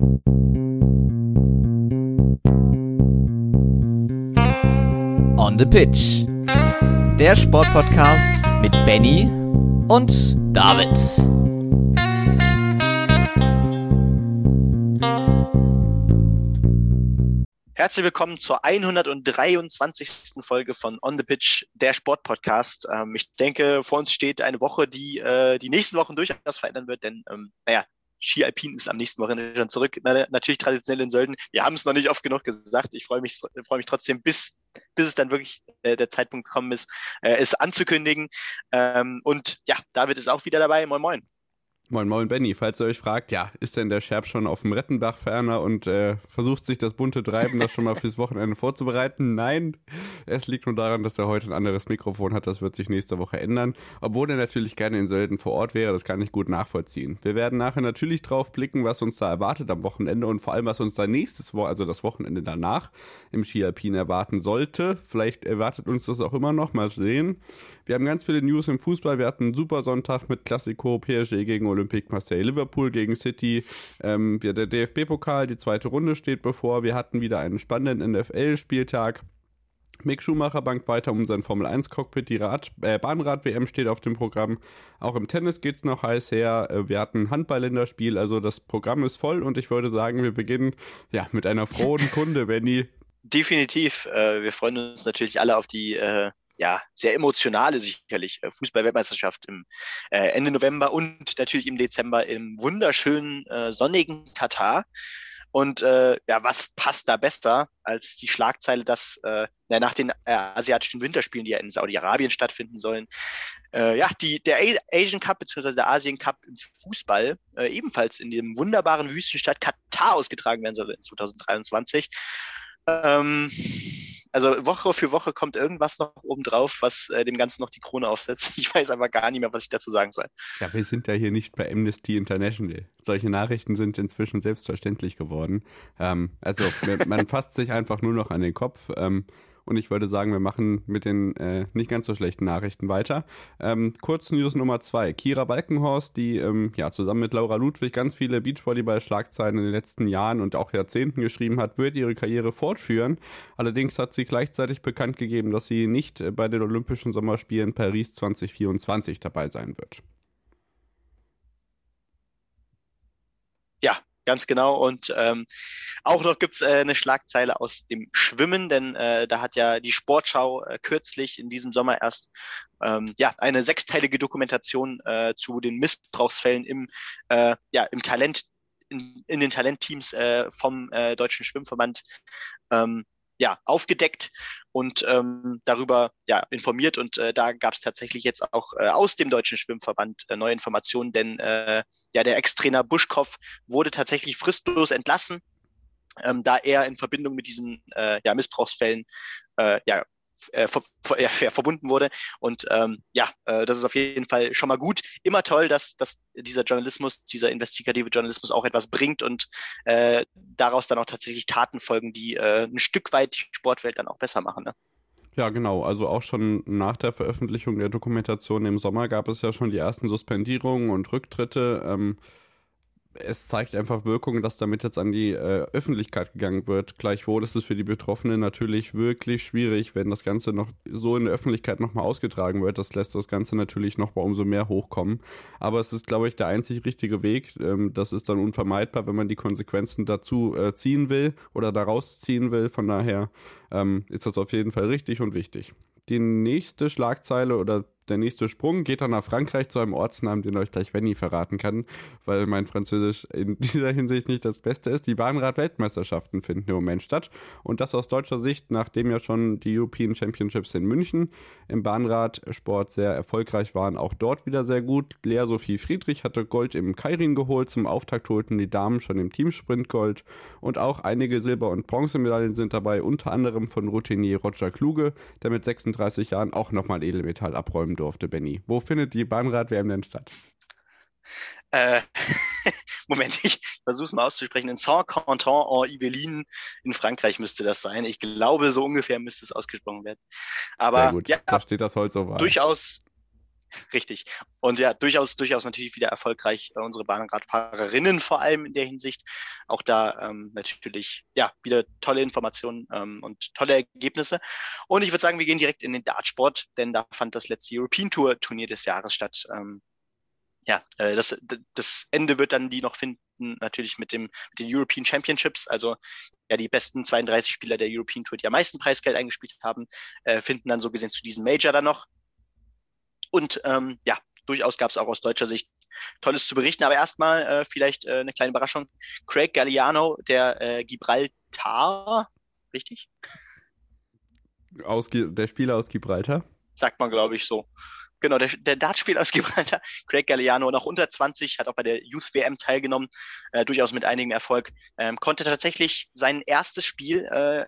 On the Pitch. Der Sportpodcast mit Benny und David. Herzlich willkommen zur 123. Folge von On the Pitch, der Sportpodcast. Ähm, ich denke, vor uns steht eine Woche, die äh, die nächsten Wochen durchaus verändern wird, denn ähm, naja, Ski Alpin ist am nächsten Wochenende schon zurück. Na, natürlich traditionell in Sölden. Wir haben es noch nicht oft genug gesagt. Ich freue mich, freue mich trotzdem, bis, bis es dann wirklich äh, der Zeitpunkt gekommen ist, äh, es anzukündigen. Ähm, und ja, David ist auch wieder dabei. Moin, moin. Moin Moin Benny, falls ihr euch fragt, ja, ist denn der Scherb schon auf dem Rettenbach ferner und äh, versucht sich das bunte Treiben das schon mal fürs Wochenende vorzubereiten? Nein, es liegt nur daran, dass er heute ein anderes Mikrofon hat, das wird sich nächste Woche ändern. Obwohl er natürlich gerne in Sölden vor Ort wäre, das kann ich gut nachvollziehen. Wir werden nachher natürlich drauf blicken, was uns da erwartet am Wochenende und vor allem, was uns da nächstes Woche, also das Wochenende danach im Ski Alpin erwarten sollte. Vielleicht erwartet uns das auch immer noch, mal sehen. Wir haben ganz viele News im Fußball. Wir hatten einen super Sonntag mit Classico, PSG gegen Olympique Marseille, Liverpool gegen City. Ähm, der DFB-Pokal, die zweite Runde steht bevor. Wir hatten wieder einen spannenden NFL-Spieltag. Mick Schumacher bankt weiter um sein Formel 1 Cockpit. Die Rad, äh, Bahnrad-WM steht auf dem Programm. Auch im Tennis geht es noch heiß her. Äh, wir hatten Handball-Länderspiel. Also das Programm ist voll und ich würde sagen, wir beginnen ja mit einer frohen Kunde, Benny. Definitiv. Äh, wir freuen uns natürlich alle auf die äh, ja, sehr emotionale sicherlich äh, Fußball-Weltmeisterschaft im äh, Ende November und natürlich im Dezember im wunderschönen äh, sonnigen Katar. Und äh, ja, was passt da besser als die Schlagzeile, dass äh, nach den äh, asiatischen Winterspielen, die ja in Saudi-Arabien stattfinden sollen, äh, ja, die, der Asian Cup bzw. der Asien Cup im Fußball äh, ebenfalls in dem wunderbaren Wüstenstadt Katar ausgetragen werden soll in 2023. Ähm, also Woche für Woche kommt irgendwas noch obendrauf, was äh, dem Ganzen noch die Krone aufsetzt. Ich weiß aber gar nicht mehr, was ich dazu sagen soll. Ja, wir sind ja hier nicht bei Amnesty International. Solche Nachrichten sind inzwischen selbstverständlich geworden. Ähm, also man fasst sich einfach nur noch an den Kopf. Ähm, und ich würde sagen, wir machen mit den äh, nicht ganz so schlechten Nachrichten weiter. Ähm, kurz News Nummer zwei. Kira Balkenhorst, die ähm, ja, zusammen mit Laura Ludwig ganz viele Beachvolleyball-Schlagzeilen in den letzten Jahren und auch Jahrzehnten geschrieben hat, wird ihre Karriere fortführen. Allerdings hat sie gleichzeitig bekannt gegeben, dass sie nicht äh, bei den Olympischen Sommerspielen Paris 2024 dabei sein wird. Ja, ganz genau. Und ähm, auch noch gibt's äh, eine Schlagzeile aus dem Schwimmen, denn äh, da hat ja die Sportschau äh, kürzlich in diesem Sommer erst ähm, ja, eine sechsteilige Dokumentation äh, zu den Missbrauchsfällen im, äh, ja, im Talent, in, in den Talentteams äh, vom äh, Deutschen Schwimmverband ähm, ja, aufgedeckt und ähm, darüber ja, informiert. Und äh, da gab es tatsächlich jetzt auch äh, aus dem Deutschen Schwimmverband äh, neue Informationen, denn äh, ja, der Ex-Trainer Buschkow wurde tatsächlich fristlos entlassen, ähm, da er in Verbindung mit diesen äh, ja, Missbrauchsfällen äh, ja, äh, ver, ja, verbunden wurde. Und ähm, ja, äh, das ist auf jeden Fall schon mal gut. Immer toll, dass, dass dieser Journalismus, dieser investigative Journalismus auch etwas bringt und äh, daraus dann auch tatsächlich Taten folgen, die äh, ein Stück weit die Sportwelt dann auch besser machen. Ne? Ja, genau. Also auch schon nach der Veröffentlichung der Dokumentation im Sommer gab es ja schon die ersten Suspendierungen und Rücktritte. Ähm, es zeigt einfach Wirkung, dass damit jetzt an die äh, Öffentlichkeit gegangen wird. Gleichwohl ist es für die Betroffenen natürlich wirklich schwierig, wenn das Ganze noch so in der Öffentlichkeit nochmal ausgetragen wird. Das lässt das Ganze natürlich nochmal umso mehr hochkommen. Aber es ist, glaube ich, der einzig richtige Weg. Ähm, das ist dann unvermeidbar, wenn man die Konsequenzen dazu äh, ziehen will oder daraus ziehen will. Von daher ähm, ist das auf jeden Fall richtig und wichtig. Die nächste Schlagzeile oder der nächste Sprung geht dann nach Frankreich zu einem Ortsnamen, den euch gleich Benny verraten kann, weil mein Französisch in dieser Hinsicht nicht das Beste ist. Die Bahnrad-Weltmeisterschaften finden im Moment statt und das aus deutscher Sicht, nachdem ja schon die European Championships in München im Bahnradsport sehr erfolgreich waren, auch dort wieder sehr gut. Lea Sophie Friedrich hatte Gold im Kairin geholt, zum Auftakt holten die Damen schon im Teamsprint Gold und auch einige Silber- und Bronzemedaillen sind dabei, unter anderem von Routinier Roger Kluge, der mit 36 Jahren auch nochmal Edelmetall abräumen durfte, Benny. Wo findet die Bahnrad-WM denn statt? Äh, Moment, ich versuche es mal auszusprechen. In Saint-Quentin en Yvelines in Frankreich müsste das sein. Ich glaube, so ungefähr müsste es ausgesprochen werden. Aber Sehr gut. Ja, da steht das Holz so Durchaus, Richtig. Und ja, durchaus, durchaus natürlich wieder erfolgreich äh, unsere Bahnradfahrerinnen vor allem in der Hinsicht. Auch da ähm, natürlich, ja, wieder tolle Informationen ähm, und tolle Ergebnisse. Und ich würde sagen, wir gehen direkt in den Dartsport, denn da fand das letzte European Tour Turnier des Jahres statt. Ähm, ja, äh, das, das Ende wird dann die noch finden, natürlich mit dem mit den European Championships, also ja die besten 32 Spieler der European Tour, die am meisten Preisgeld eingespielt haben, äh, finden dann so gesehen zu diesem Major dann noch. Und ähm, ja, durchaus gab es auch aus deutscher Sicht Tolles zu berichten. Aber erstmal äh, vielleicht äh, eine kleine Überraschung. Craig Galliano, der äh, Gibraltar, richtig? Aus, der Spieler aus Gibraltar? Sagt man, glaube ich, so. Genau, der, der Dartspieler aus Gibraltar, Craig Galliano, noch unter 20, hat auch bei der Youth WM teilgenommen, äh, durchaus mit einigem Erfolg, ähm, konnte tatsächlich sein erstes Spiel äh,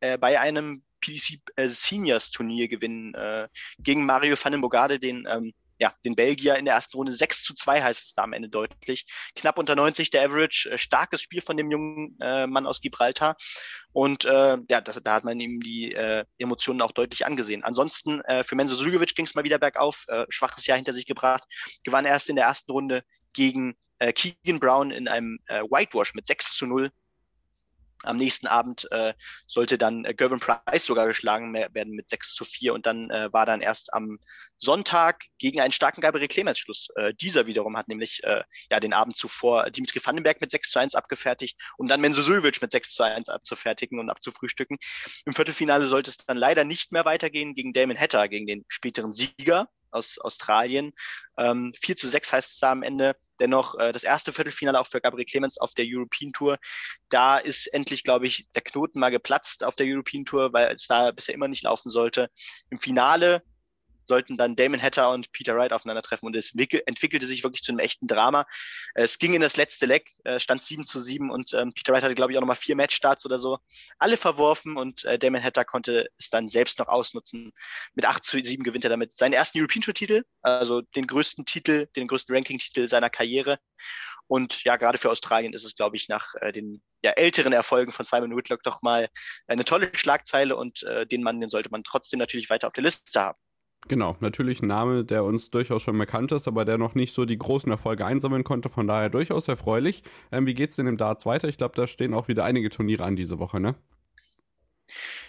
äh, bei einem PDC äh, Seniors Turnier gewinnen äh, gegen Mario van den ähm, ja, den Belgier in der ersten Runde 6 zu 2 heißt es da am Ende deutlich. Knapp unter 90 der Average, äh, starkes Spiel von dem jungen äh, Mann aus Gibraltar. Und äh, ja, das, da hat man ihm die äh, Emotionen auch deutlich angesehen. Ansonsten äh, für Menzo Suljovic ging es mal wieder bergauf, äh, schwaches Jahr hinter sich gebracht, gewann erst in der ersten Runde gegen äh, Keegan Brown in einem äh, Whitewash mit 6 zu 0 am nächsten Abend äh, sollte dann äh, Gervin Price sogar geschlagen werden mit 6 zu 4 und dann äh, war dann erst am Sonntag gegen einen starken Gabriel Clemens Schluss. Äh, dieser wiederum hat nämlich äh, ja den Abend zuvor Dimitri Vandenberg mit 6 zu 1 abgefertigt, um dann Menzo Suljovic mit 6 zu 1 abzufertigen und abzufrühstücken. Im Viertelfinale sollte es dann leider nicht mehr weitergehen gegen Damon Hatter, gegen den späteren Sieger aus Australien. Ähm, 4 zu 6 heißt es da am Ende. Dennoch äh, das erste Viertelfinale auch für Gabriel Clemens auf der European Tour. Da ist endlich, glaube ich, der Knoten mal geplatzt auf der European Tour, weil es da bisher immer nicht laufen sollte. Im Finale sollten dann Damon Hatter und Peter Wright aufeinandertreffen und es entwickelte sich wirklich zu einem echten Drama. Es ging in das letzte Leck, stand 7 zu 7 und ähm, Peter Wright hatte, glaube ich, auch nochmal vier Matchstarts oder so. Alle verworfen und äh, Damon Hatter konnte es dann selbst noch ausnutzen. Mit 8 zu 7 gewinnt er damit seinen ersten European Tour Titel, also den größten Titel, den größten Ranking-Titel seiner Karriere. Und ja, gerade für Australien ist es, glaube ich, nach äh, den ja, älteren Erfolgen von Simon Whitlock doch mal eine tolle Schlagzeile und äh, den Mann, den sollte man trotzdem natürlich weiter auf der Liste haben. Genau, natürlich ein Name, der uns durchaus schon bekannt ist, aber der noch nicht so die großen Erfolge einsammeln konnte, von daher durchaus erfreulich. Ähm, wie geht's denn im Darts weiter? Ich glaube, da stehen auch wieder einige Turniere an diese Woche, ne?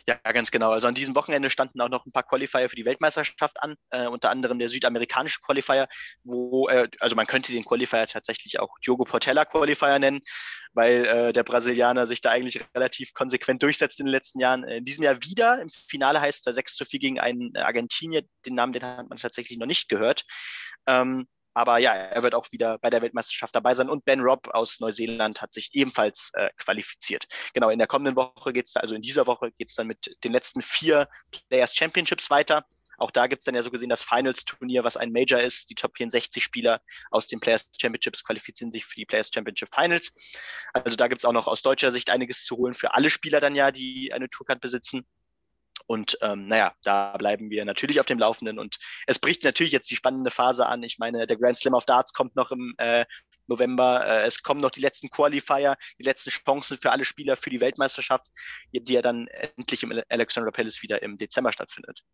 Ja, ganz genau. Also an diesem Wochenende standen auch noch ein paar Qualifier für die Weltmeisterschaft an, äh, unter anderem der südamerikanische Qualifier, wo, äh, also man könnte den Qualifier tatsächlich auch Diogo Portella Qualifier nennen, weil äh, der Brasilianer sich da eigentlich relativ konsequent durchsetzt in den letzten Jahren. In diesem Jahr wieder. Im Finale heißt es 6 zu 4 gegen einen Argentinier. Den Namen, den hat man tatsächlich noch nicht gehört. Ähm, aber ja, er wird auch wieder bei der Weltmeisterschaft dabei sein. Und Ben Robb aus Neuseeland hat sich ebenfalls äh, qualifiziert. Genau, in der kommenden Woche geht's da, also in dieser Woche geht's dann mit den letzten vier Players Championships weiter. Auch da gibt's dann ja so gesehen das Finals-Turnier, was ein Major ist. Die Top 64 Spieler aus den Players Championships qualifizieren sich für die Players Championship Finals. Also da gibt's auch noch aus deutscher Sicht einiges zu holen für alle Spieler dann ja, die eine Tourcard besitzen. Und ähm, naja, da bleiben wir natürlich auf dem Laufenden. Und es bricht natürlich jetzt die spannende Phase an. Ich meine, der Grand Slam of Darts kommt noch im äh, November. Äh, es kommen noch die letzten Qualifier, die letzten Chancen für alle Spieler für die Weltmeisterschaft, die ja dann endlich im Alexandra Palace wieder im Dezember stattfindet.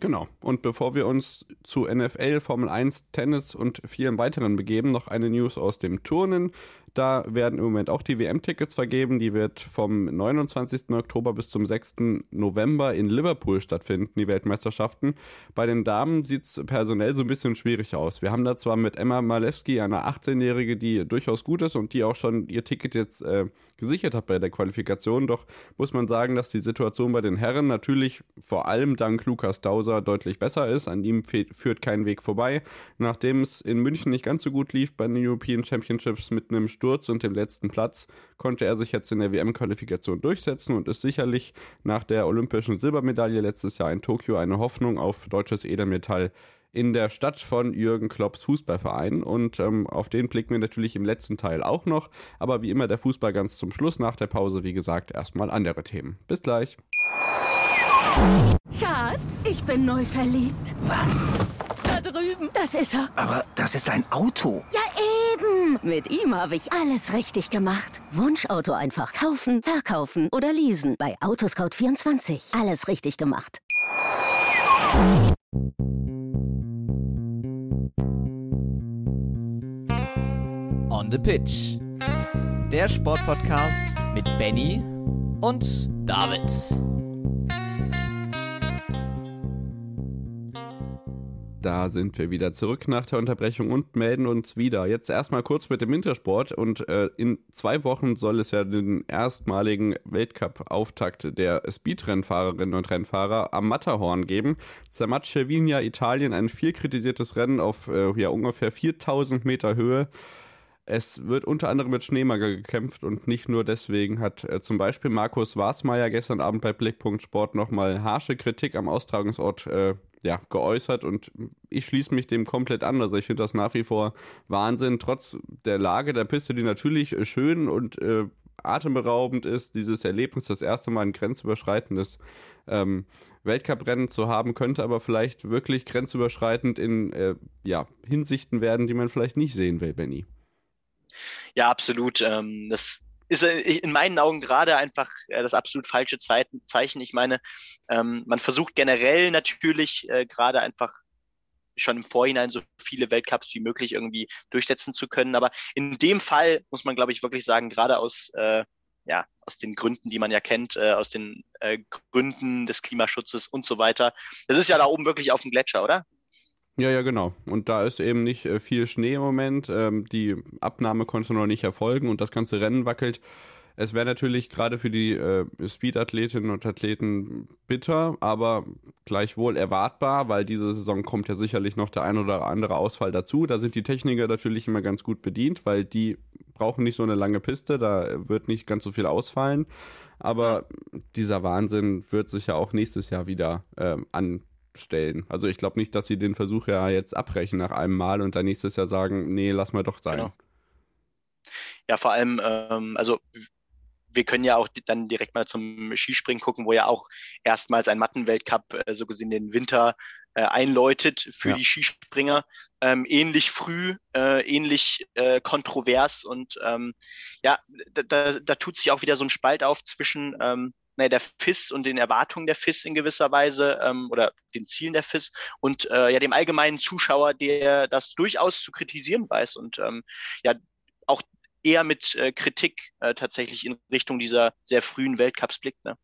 Genau. Und bevor wir uns zu NFL, Formel 1, Tennis und vielen weiteren begeben, noch eine News aus dem Turnen. Da werden im Moment auch die WM-Tickets vergeben. Die wird vom 29. Oktober bis zum 6. November in Liverpool stattfinden, die Weltmeisterschaften. Bei den Damen sieht es personell so ein bisschen schwierig aus. Wir haben da zwar mit Emma Malewski eine 18-Jährige, die durchaus gut ist und die auch schon ihr Ticket jetzt äh, gesichert hat bei der Qualifikation. Doch muss man sagen, dass die Situation bei den Herren natürlich vor allem dank Lukas Dauser deutlich besser ist. An ihm führt kein Weg vorbei. Nachdem es in München nicht ganz so gut lief bei den European Championships mit einem Sturz und dem letzten Platz konnte er sich jetzt in der WM-Qualifikation durchsetzen und ist sicherlich nach der olympischen Silbermedaille letztes Jahr in Tokio eine Hoffnung auf deutsches Edelmetall in der Stadt von Jürgen Klopps Fußballverein. Und ähm, auf den blicken wir natürlich im letzten Teil auch noch. Aber wie immer der Fußball ganz zum Schluss nach der Pause, wie gesagt, erstmal andere Themen. Bis gleich. Schatz, ich bin neu verliebt. Was? Da drüben. Das ist er. Aber das ist ein Auto. Ja, eben. Mit ihm habe ich alles richtig gemacht. Wunschauto einfach kaufen, verkaufen oder leasen. Bei Autoscout24. Alles richtig gemacht. On the Pitch. Der Sportpodcast mit Benny und David. Da sind wir wieder zurück nach der Unterbrechung und melden uns wieder. Jetzt erstmal kurz mit dem Wintersport und äh, in zwei Wochen soll es ja den erstmaligen Weltcup-Auftakt der Speedrennfahrerinnen und Rennfahrer am Matterhorn geben. Zermatt Cervinia Italien, ein viel kritisiertes Rennen auf äh, ja, ungefähr 4000 Meter Höhe. Es wird unter anderem mit Schneemangel gekämpft und nicht nur deswegen hat äh, zum Beispiel Markus Wasmeier gestern Abend bei Blickpunkt Sport nochmal harsche Kritik am Austragungsort äh, ja, geäußert und ich schließe mich dem komplett an. Also ich finde das nach wie vor Wahnsinn, trotz der Lage der Piste, die natürlich schön und äh, atemberaubend ist, dieses Erlebnis, das erste Mal ein grenzüberschreitendes ähm, Weltcuprennen zu haben, könnte aber vielleicht wirklich grenzüberschreitend in äh, ja, Hinsichten werden, die man vielleicht nicht sehen will, Benny. Ja, absolut. Ähm, das ist äh, in meinen Augen gerade einfach äh, das absolut falsche Zeichen. Ich meine, ähm, man versucht generell natürlich äh, gerade einfach schon im Vorhinein so viele Weltcups wie möglich irgendwie durchsetzen zu können. Aber in dem Fall muss man, glaube ich, wirklich sagen, gerade aus, äh, ja, aus den Gründen, die man ja kennt, äh, aus den äh, Gründen des Klimaschutzes und so weiter. Das ist ja da oben wirklich auf dem Gletscher, oder? Ja, ja, genau. Und da ist eben nicht äh, viel Schnee im Moment. Ähm, die Abnahme konnte noch nicht erfolgen und das ganze Rennen wackelt. Es wäre natürlich gerade für die äh, Speed-Athletinnen und Athleten bitter, aber gleichwohl erwartbar, weil diese Saison kommt ja sicherlich noch der ein oder andere Ausfall dazu. Da sind die Techniker natürlich immer ganz gut bedient, weil die brauchen nicht so eine lange Piste, da wird nicht ganz so viel ausfallen. Aber dieser Wahnsinn wird sich ja auch nächstes Jahr wieder äh, an stellen. Also ich glaube nicht, dass sie den Versuch ja jetzt abbrechen nach einem Mal und dann nächstes Jahr sagen, nee, lass mal doch sein. Genau. Ja, vor allem, ähm, also wir können ja auch dann direkt mal zum Skispringen gucken, wo ja auch erstmals ein Mattenweltcup äh, so gesehen den Winter äh, einläutet für ja. die Skispringer. Ähm, ähnlich früh, äh, ähnlich äh, kontrovers und ähm, ja, da, da, da, tut sich auch wieder so ein Spalt auf zwischen ähm, naja, der FIS und den Erwartungen der FIS in gewisser Weise ähm, oder den Zielen der FIS und äh, ja dem allgemeinen Zuschauer, der das durchaus zu kritisieren weiß und ähm, ja auch eher mit äh, Kritik äh, tatsächlich in Richtung dieser sehr frühen Weltcups blickt. Ne?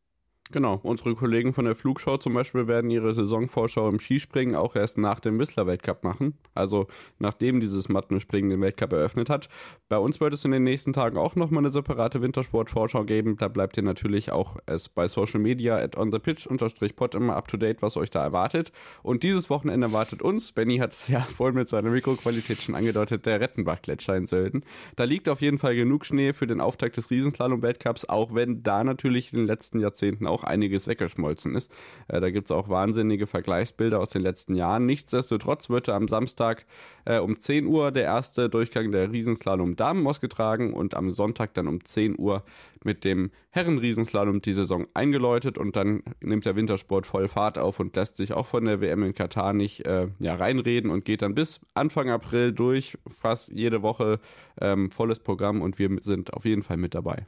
Genau, unsere Kollegen von der Flugschau zum Beispiel werden ihre Saisonvorschau im Skispringen auch erst nach dem Whistler-Weltcup machen. Also nachdem dieses Mattenspringen den Weltcup eröffnet hat. Bei uns wird es in den nächsten Tagen auch nochmal eine separate Wintersport-Vorschau geben. Da bleibt ihr natürlich auch es bei Social Media at on the pitch pod immer up to date, was euch da erwartet. Und dieses Wochenende erwartet uns, Benny hat es ja voll mit seiner Mikroqualität schon angedeutet, der Rettenbach-Gletscher in Sölden. Da liegt auf jeden Fall genug Schnee für den Auftakt des Riesenslalom-Weltcups, auch wenn da natürlich in den letzten Jahrzehnten auch auch einiges weggeschmolzen ist. Äh, da gibt es auch wahnsinnige Vergleichsbilder aus den letzten Jahren. Nichtsdestotrotz wird am Samstag äh, um 10 Uhr der erste Durchgang der Riesenslalom Damen ausgetragen und am Sonntag dann um 10 Uhr mit dem Herren-Riesenslalom die Saison eingeläutet und dann nimmt der Wintersport voll Fahrt auf und lässt sich auch von der WM in Katar nicht äh, ja, reinreden und geht dann bis Anfang April durch, fast jede Woche ähm, volles Programm und wir sind auf jeden Fall mit dabei.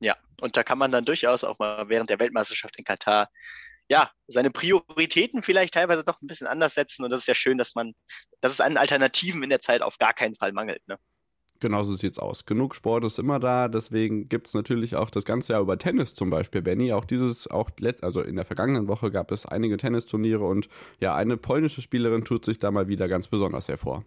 Ja, und da kann man dann durchaus auch mal während der Weltmeisterschaft in Katar ja, seine Prioritäten vielleicht teilweise noch ein bisschen anders setzen. Und das ist ja schön, dass man, dass es an Alternativen in der Zeit auf gar keinen Fall mangelt. Ne? Genauso sieht es aus. Genug Sport ist immer da, deswegen gibt es natürlich auch das ganze Jahr über Tennis zum Beispiel, Benny. Auch dieses, auch letzt, also in der vergangenen Woche gab es einige Tennisturniere und ja, eine polnische Spielerin tut sich da mal wieder ganz besonders hervor.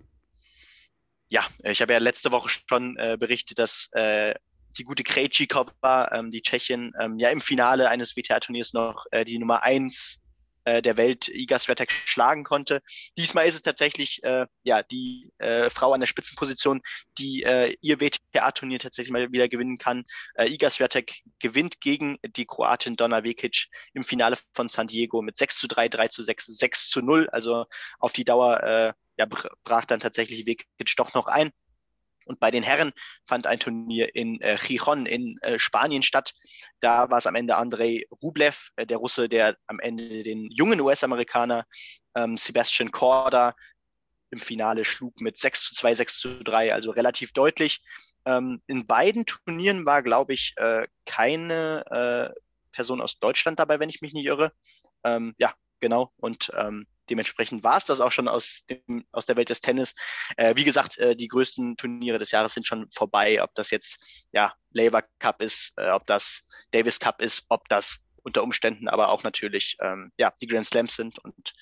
Ja, ich habe ja letzte Woche schon äh, berichtet, dass äh, die gute Krejcikova, ähm, die Tschechin, ähm, ja im Finale eines WTA-Turniers noch äh, die Nummer eins äh, der Welt Iga Swiatek schlagen konnte. Diesmal ist es tatsächlich äh, ja die äh, Frau an der Spitzenposition, die äh, ihr WTA-Turnier tatsächlich mal wieder gewinnen kann. Äh, Iga Swiatek gewinnt gegen die Kroatin Donna Vekic im Finale von San Diego mit 6 zu 3, 3 zu 6, 6 zu 0. Also auf die Dauer äh, ja, brach dann tatsächlich Vekic doch noch ein. Und bei den Herren fand ein Turnier in äh, Gijon in äh, Spanien statt. Da war es am Ende Andrei Rublev, äh, der Russe, der am Ende den jungen US-Amerikaner ähm, Sebastian Korda im Finale schlug mit 6 zu 2, 6 zu 3, also relativ deutlich. Ähm, in beiden Turnieren war, glaube ich, äh, keine äh, Person aus Deutschland dabei, wenn ich mich nicht irre. Ähm, ja, genau. Und ähm, dementsprechend war es das auch schon aus, dem, aus der Welt des Tennis. Äh, wie gesagt, äh, die größten Turniere des Jahres sind schon vorbei. Ob das jetzt ja Labour Cup ist, äh, ob das Davis Cup ist, ob das unter Umständen aber auch natürlich ähm, ja die Grand Slams sind und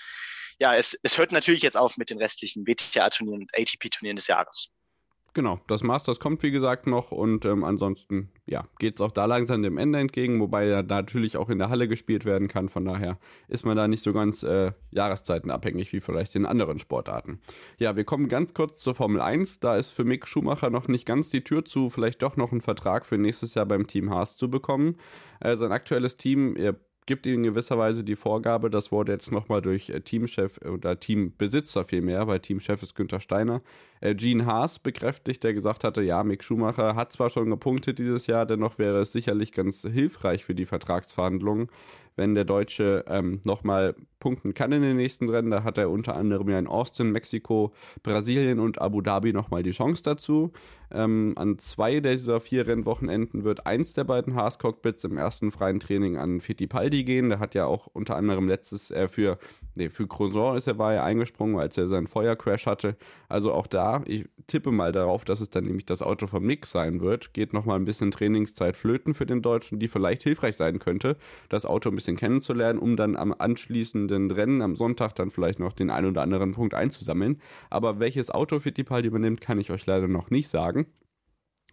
ja, es, es hört natürlich jetzt auf mit den restlichen WTA-Turnieren und ATP-Turnieren des Jahres. Genau, das Masters kommt wie gesagt noch und ähm, ansonsten ja, geht es auch da langsam dem Ende entgegen, wobei er natürlich auch in der Halle gespielt werden kann. Von daher ist man da nicht so ganz äh, jahreszeitenabhängig wie vielleicht in anderen Sportarten. Ja, wir kommen ganz kurz zur Formel 1. Da ist für Mick Schumacher noch nicht ganz die Tür zu, vielleicht doch noch einen Vertrag für nächstes Jahr beim Team Haas zu bekommen. Äh, sein aktuelles Team, er gibt ihnen in gewisser Weise die Vorgabe, das wurde jetzt nochmal durch äh, Teamchef oder Teambesitzer vielmehr, weil Teamchef ist Günther Steiner, äh, Gene Haas bekräftigt, der gesagt hatte, ja, Mick Schumacher hat zwar schon gepunktet dieses Jahr, dennoch wäre es sicherlich ganz hilfreich für die Vertragsverhandlungen, wenn der Deutsche ähm, nochmal punkten kann in den nächsten Rennen. Da hat er unter anderem ja in Austin, Mexiko, Brasilien und Abu Dhabi nochmal die Chance dazu. Ähm, an zwei dieser vier Rennwochenenden wird eins der beiden Haas-Cockpits im ersten freien Training an Fittipaldi gehen. Der hat ja auch unter anderem letztes äh, für, nee, für Crozon ist er, war er eingesprungen, als er seinen Feuercrash hatte. Also auch da, ich tippe mal darauf, dass es dann nämlich das Auto vom Nick sein wird. Geht nochmal ein bisschen Trainingszeit flöten für den Deutschen, die vielleicht hilfreich sein könnte, das Auto ein bisschen kennenzulernen, um dann am anschließenden Rennen am Sonntag dann vielleicht noch den einen oder anderen Punkt einzusammeln. Aber welches Auto Fittipaldi übernimmt, kann ich euch leider noch nicht sagen.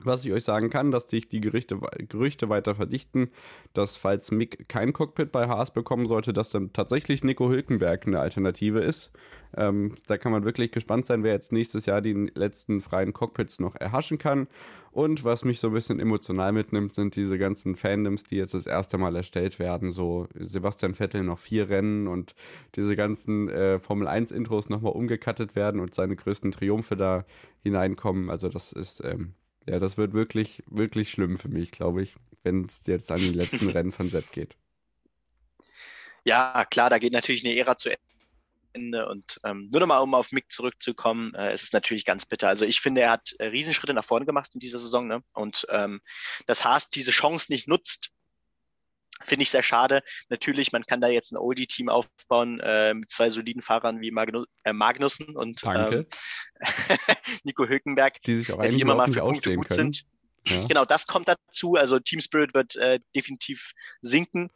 Was ich euch sagen kann, dass sich die Gerüchte, Gerüchte weiter verdichten, dass falls Mick kein Cockpit bei Haas bekommen sollte, dass dann tatsächlich Nico Hülkenberg eine Alternative ist. Ähm, da kann man wirklich gespannt sein, wer jetzt nächstes Jahr die letzten freien Cockpits noch erhaschen kann. Und was mich so ein bisschen emotional mitnimmt, sind diese ganzen Fandoms, die jetzt das erste Mal erstellt werden. So Sebastian Vettel noch vier Rennen und diese ganzen äh, Formel 1 Intros nochmal umgekattet werden und seine größten Triumphe da hineinkommen. Also das ist... Ähm, ja, das wird wirklich, wirklich schlimm für mich, glaube ich, wenn es jetzt an die letzten Rennen von Sepp geht. Ja, klar, da geht natürlich eine Ära zu Ende. Und ähm, nur nochmal, um auf Mick zurückzukommen, äh, es ist natürlich ganz bitter. Also ich finde, er hat äh, Riesenschritte nach vorne gemacht in dieser Saison. Ne? Und ähm, dass Haas diese Chance nicht nutzt, Finde ich sehr schade. Natürlich, man kann da jetzt ein Oldie-Team aufbauen äh, mit zwei soliden Fahrern wie Magnu äh, Magnussen und ähm, Nico Hülkenberg, die sich auch die immer mal für Punkte gut können. sind. Ja. Genau, das kommt dazu. Also Team Spirit wird äh, definitiv sinken.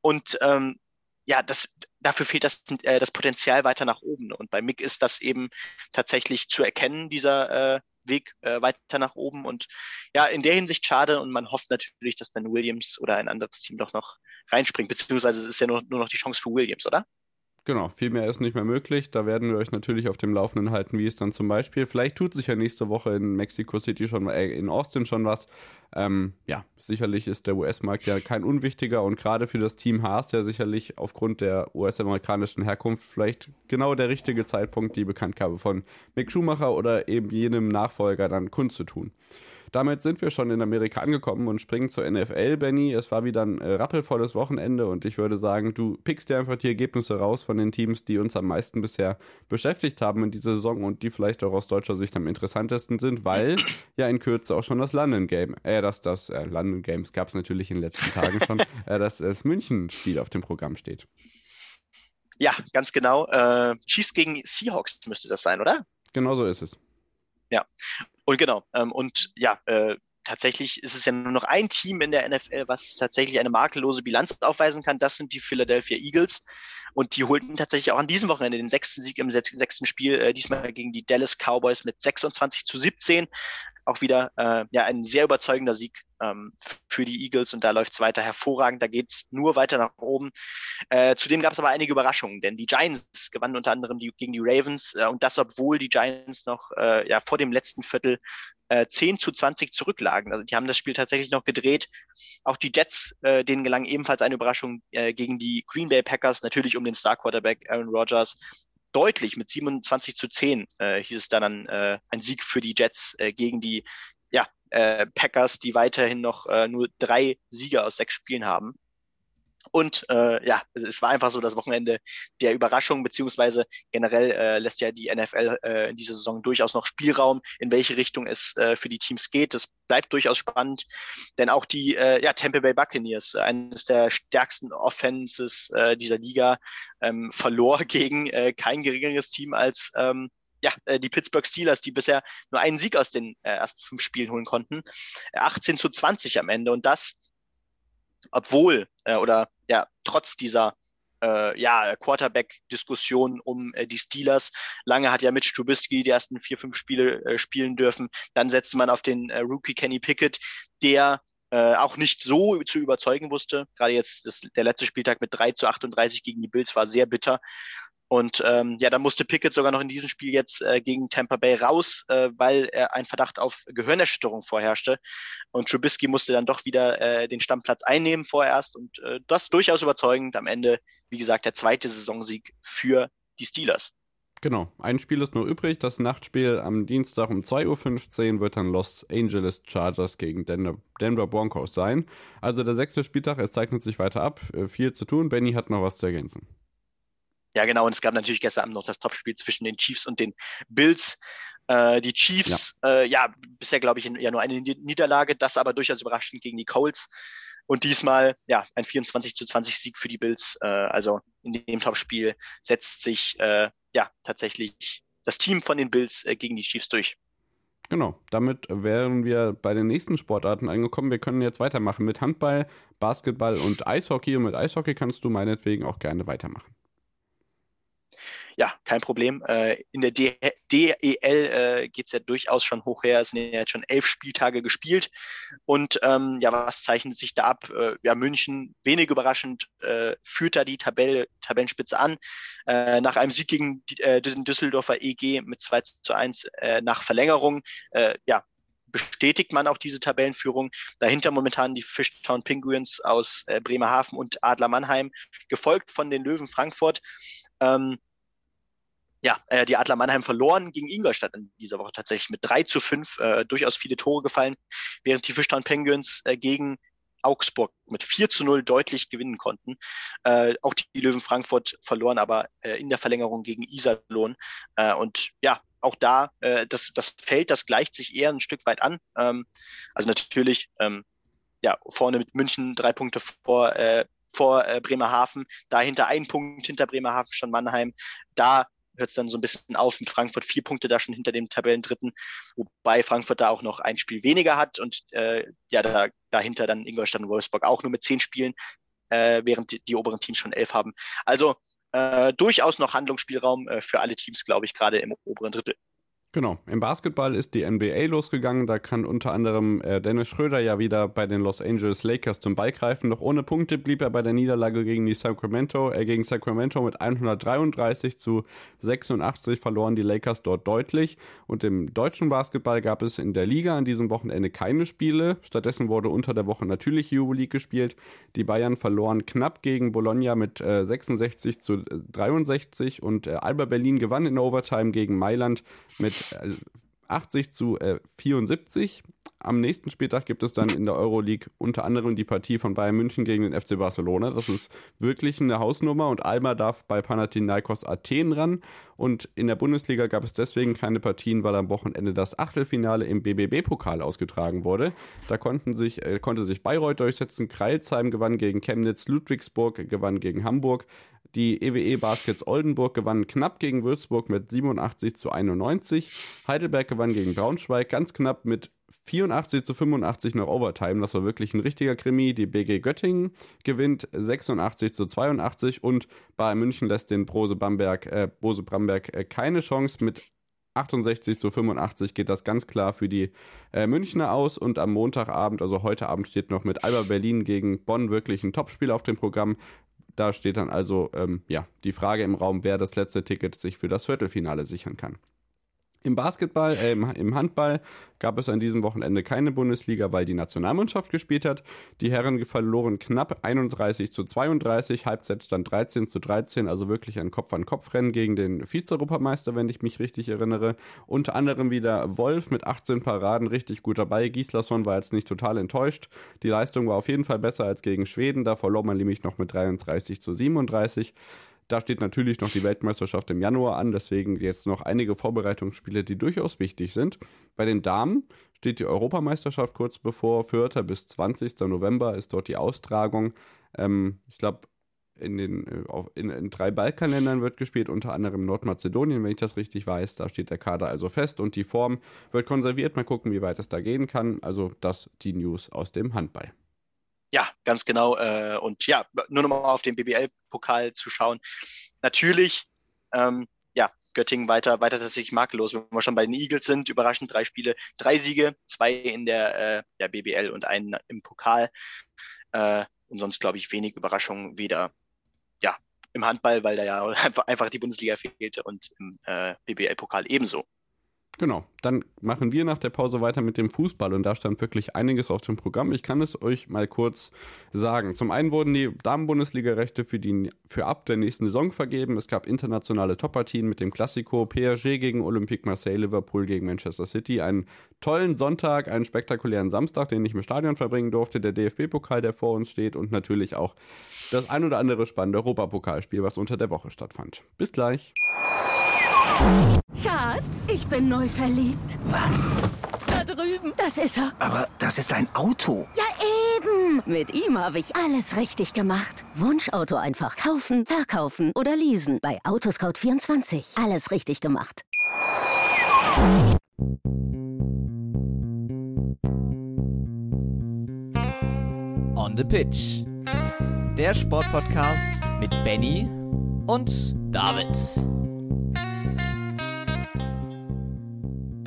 Und ähm, ja, das, dafür fehlt das, äh, das Potenzial weiter nach oben. Und bei Mick ist das eben tatsächlich zu erkennen, dieser äh, Weg äh, weiter nach oben. Und ja, in der Hinsicht schade und man hofft natürlich, dass dann Williams oder ein anderes Team doch noch reinspringt, beziehungsweise es ist ja nur, nur noch die Chance für Williams, oder? Genau, viel mehr ist nicht mehr möglich. Da werden wir euch natürlich auf dem Laufenden halten, wie es dann zum Beispiel, vielleicht tut sich ja nächste Woche in Mexico City schon, äh, in Austin schon was. Ähm, ja, sicherlich ist der US-Markt ja kein unwichtiger und gerade für das Team Haas ja sicherlich aufgrund der US-amerikanischen Herkunft vielleicht genau der richtige Zeitpunkt, die Bekanntgabe von Mick Schumacher oder eben jenem Nachfolger dann kundzutun. tun. Damit sind wir schon in Amerika angekommen und springen zur NFL, Benny. Es war wieder ein äh, rappelvolles Wochenende und ich würde sagen, du pickst dir einfach die Ergebnisse raus von den Teams, die uns am meisten bisher beschäftigt haben in dieser Saison und die vielleicht auch aus deutscher Sicht am interessantesten sind, weil ja in Kürze auch schon das London Game, äh, das, das äh, London Games gab es natürlich in den letzten Tagen schon, äh, dass das München-Spiel auf dem Programm steht. Ja, ganz genau. Äh, Chiefs gegen Seahawks müsste das sein, oder? Genau so ist es. Ja, und genau. Ähm, und ja, äh, tatsächlich ist es ja nur noch ein Team in der NFL, was tatsächlich eine makellose Bilanz aufweisen kann. Das sind die Philadelphia Eagles. Und die holten tatsächlich auch an diesem Wochenende den sechsten Sieg im sechsten Spiel, äh, diesmal gegen die Dallas Cowboys mit 26 zu 17 auch wieder äh, ja, ein sehr überzeugender Sieg ähm, für die Eagles und da läuft es weiter hervorragend. Da geht es nur weiter nach oben. Äh, zudem gab es aber einige Überraschungen, denn die Giants gewannen unter anderem die, gegen die Ravens äh, und das, obwohl die Giants noch äh, ja, vor dem letzten Viertel äh, 10 zu 20 zurücklagen. Also die haben das Spiel tatsächlich noch gedreht. Auch die Jets, äh, denen gelang ebenfalls eine Überraschung äh, gegen die Green Bay Packers, natürlich um den Star Quarterback Aaron Rodgers deutlich mit 27 zu 10 äh, hieß es dann äh, ein Sieg für die Jets äh, gegen die ja, äh, Packers, die weiterhin noch äh, nur drei Sieger aus sechs Spielen haben. Und äh, ja, es war einfach so das Wochenende der Überraschung, beziehungsweise generell äh, lässt ja die NFL äh, in dieser Saison durchaus noch Spielraum, in welche Richtung es äh, für die Teams geht. Das bleibt durchaus spannend, denn auch die äh, ja, Tampa Bay Buccaneers, eines der stärksten Offenses äh, dieser Liga, ähm, verlor gegen äh, kein geringeres Team als ähm, ja, äh, die Pittsburgh Steelers, die bisher nur einen Sieg aus den äh, ersten fünf Spielen holen konnten. 18 zu 20 am Ende. Und das obwohl äh, oder ja, trotz dieser äh, ja, Quarterback-Diskussion um äh, die Steelers. Lange hat ja Mitch Trubisky die ersten vier, fünf Spiele äh, spielen dürfen. Dann setzte man auf den äh, Rookie Kenny Pickett, der äh, auch nicht so zu überzeugen wusste. Gerade jetzt das, der letzte Spieltag mit 3 zu 38 gegen die Bills war sehr bitter. Und ähm, ja, dann musste Pickett sogar noch in diesem Spiel jetzt äh, gegen Tampa Bay raus, äh, weil er ein Verdacht auf Gehirnerschütterung vorherrschte. Und Trubisky musste dann doch wieder äh, den Stammplatz einnehmen vorerst. Und äh, das durchaus überzeugend. Am Ende, wie gesagt, der zweite Saisonsieg für die Steelers. Genau, ein Spiel ist nur übrig. Das Nachtspiel am Dienstag um 2.15 Uhr wird dann Los Angeles Chargers gegen Denver, Denver Broncos sein. Also der sechste Spieltag, es zeichnet sich weiter ab. Äh, viel zu tun. Benny hat noch was zu ergänzen. Ja, genau. Und es gab natürlich gestern Abend noch das Topspiel zwischen den Chiefs und den Bills. Äh, die Chiefs, ja, äh, ja bisher glaube ich ja nur eine Niederlage, das aber durchaus überraschend gegen die Colts. Und diesmal, ja, ein 24 zu 20 Sieg für die Bills. Äh, also in dem Topspiel setzt sich äh, ja tatsächlich das Team von den Bills äh, gegen die Chiefs durch. Genau, damit wären wir bei den nächsten Sportarten angekommen. Wir können jetzt weitermachen mit Handball, Basketball und Eishockey. Und mit Eishockey kannst du meinetwegen auch gerne weitermachen ja, kein Problem. Äh, in der DEL äh, geht es ja durchaus schon hoch her. Es sind ja jetzt schon elf Spieltage gespielt. Und ähm, ja, was zeichnet sich da ab? Äh, ja, München, wenig überraschend, äh, führt da die Tabelle, Tabellenspitze an. Äh, nach einem Sieg gegen die, äh, den Düsseldorfer EG mit 2 zu 1 äh, nach Verlängerung. Ja, bestätigt man auch diese Tabellenführung. Dahinter momentan die Fishtown Penguins aus äh, Bremerhaven und Adler Mannheim, gefolgt von den Löwen Frankfurt. Ähm, ja, äh, die Adler Mannheim verloren gegen Ingolstadt in dieser Woche tatsächlich mit 3 zu 5, äh, durchaus viele Tore gefallen, während die Fischtown Penguins äh, gegen Augsburg mit 4 zu 0 deutlich gewinnen konnten. Äh, auch die Löwen Frankfurt verloren aber äh, in der Verlängerung gegen Iserlohn. Äh, und ja, auch da, äh, das, das Feld, das gleicht sich eher ein Stück weit an. Ähm, also natürlich, ähm, ja, vorne mit München drei Punkte vor, äh, vor äh, Bremerhaven, dahinter ein Punkt hinter Bremerhaven schon Mannheim. Da hört es dann so ein bisschen auf mit Frankfurt vier Punkte da schon hinter dem Tabellendritten, wobei Frankfurt da auch noch ein Spiel weniger hat und äh, ja, da, dahinter dann Ingolstadt und Wolfsburg auch nur mit zehn Spielen, äh, während die, die, oberen Teams schon elf haben. Also äh, durchaus noch Handlungsspielraum äh, für alle Teams, glaube ich, gerade im oberen Drittel. Genau, im Basketball ist die NBA losgegangen. Da kann unter anderem äh, Dennis Schröder ja wieder bei den Los Angeles Lakers zum Ball greifen. Noch ohne Punkte blieb er bei der Niederlage gegen die Sacramento, äh, gegen Sacramento mit 133 zu 86 verloren die Lakers dort deutlich. Und im deutschen Basketball gab es in der Liga an diesem Wochenende keine Spiele. Stattdessen wurde unter der Woche natürlich Euroleague gespielt. Die Bayern verloren knapp gegen Bologna mit äh, 66 zu 63 und äh, Alba Berlin gewann in Overtime gegen Mailand mit 80 äh, zu äh, 74. Am nächsten Spieltag gibt es dann in der Euroleague unter anderem die Partie von Bayern München gegen den FC Barcelona. Das ist wirklich eine Hausnummer und Alba darf bei Panathinaikos Athen ran. Und in der Bundesliga gab es deswegen keine Partien, weil am Wochenende das Achtelfinale im BBB-Pokal ausgetragen wurde. Da konnten sich, äh, konnte sich Bayreuth durchsetzen, Kreilsheim gewann gegen Chemnitz, Ludwigsburg gewann gegen Hamburg. Die EWE Baskets Oldenburg gewann knapp gegen Würzburg mit 87 zu 91. Heidelberg gewann gegen Braunschweig ganz knapp mit 84 zu 85 nach Overtime. Das war wirklich ein richtiger Krimi. Die BG Göttingen gewinnt 86 zu 82 und Bayern München lässt den Brose Bamberg, äh, Bose Bramberg äh, keine Chance. Mit 68 zu 85 geht das ganz klar für die äh, Münchner aus und am Montagabend, also heute Abend, steht noch mit Alba Berlin gegen Bonn wirklich ein Topspiel auf dem Programm. Da steht dann also ähm, ja, die Frage im Raum, wer das letzte Ticket sich für das Viertelfinale sichern kann. Im Basketball, äh, im Handball gab es an diesem Wochenende keine Bundesliga, weil die Nationalmannschaft gespielt hat. Die Herren verloren knapp 31 zu 32, Halbzeitstand 13 zu 13, also wirklich ein Kopf-an-Kopf-Rennen gegen den Vize-Europameister, wenn ich mich richtig erinnere. Unter anderem wieder Wolf mit 18 Paraden richtig gut dabei. Gislason war jetzt nicht total enttäuscht. Die Leistung war auf jeden Fall besser als gegen Schweden, da verlor man nämlich noch mit 33 zu 37. Da steht natürlich noch die Weltmeisterschaft im Januar an, deswegen jetzt noch einige Vorbereitungsspiele, die durchaus wichtig sind. Bei den Damen steht die Europameisterschaft kurz bevor, 4. bis 20. November ist dort die Austragung. Ähm, ich glaube, in den äh, in, in, drei Balkanländern wird gespielt, unter anderem Nordmazedonien, wenn ich das richtig weiß. Da steht der Kader also fest und die Form wird konserviert. Mal gucken, wie weit es da gehen kann. Also das die News aus dem Handball. Ja, ganz genau. Äh, und ja, nur nochmal auf den BBL-Pokal zu schauen. Natürlich, ähm, ja, Göttingen weiter, weiter tatsächlich makellos. Wenn wir schon bei den Eagles sind, überraschend drei Spiele, drei Siege, zwei in der, äh, der BBL und einen im Pokal. Äh, und sonst, glaube ich, wenig Überraschungen weder ja, im Handball, weil da ja einfach die Bundesliga fehlte und im äh, BBL-Pokal ebenso. Genau, dann machen wir nach der Pause weiter mit dem Fußball und da stand wirklich einiges auf dem Programm. Ich kann es euch mal kurz sagen. Zum einen wurden die Damen-Bundesliga-Rechte für, für ab der nächsten Saison vergeben. Es gab internationale Top-Partien mit dem Klassiko PSG gegen Olympique Marseille, Liverpool gegen Manchester City. Einen tollen Sonntag, einen spektakulären Samstag, den ich im Stadion verbringen durfte. Der DFB-Pokal, der vor uns steht und natürlich auch das ein oder andere spannende Europapokalspiel, was unter der Woche stattfand. Bis gleich. Schatz, ich bin neu verliebt. Was? Da drüben. Das ist er. Aber das ist ein Auto. Ja, eben. Mit ihm habe ich alles richtig gemacht. Wunschauto einfach kaufen, verkaufen oder leasen. Bei Autoscout24. Alles richtig gemacht. On the Pitch. Der Sportpodcast mit Benny und David.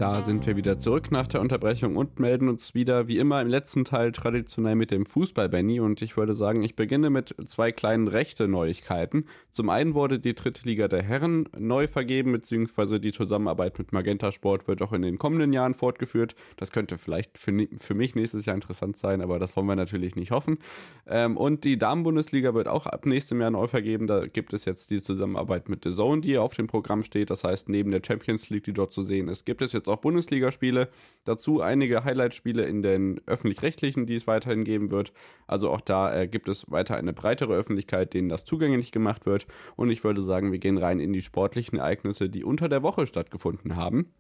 Da sind wir wieder zurück nach der Unterbrechung und melden uns wieder wie immer im letzten Teil traditionell mit dem Fußball, Benny. Und ich würde sagen, ich beginne mit zwei kleinen rechte Neuigkeiten. Zum einen wurde die dritte Liga der Herren neu vergeben, beziehungsweise die Zusammenarbeit mit Magenta Sport wird auch in den kommenden Jahren fortgeführt. Das könnte vielleicht für, für mich nächstes Jahr interessant sein, aber das wollen wir natürlich nicht hoffen. Ähm, und die Damen-Bundesliga wird auch ab nächstem Jahr neu vergeben. Da gibt es jetzt die Zusammenarbeit mit The Zone, die auf dem Programm steht. Das heißt, neben der Champions League, die dort zu sehen ist, gibt es jetzt auch Bundesligaspiele. Dazu einige Highlight-Spiele in den öffentlich-rechtlichen, die es weiterhin geben wird. Also auch da äh, gibt es weiter eine breitere Öffentlichkeit, denen das zugänglich gemacht wird. Und ich würde sagen, wir gehen rein in die sportlichen Ereignisse, die unter der Woche stattgefunden haben.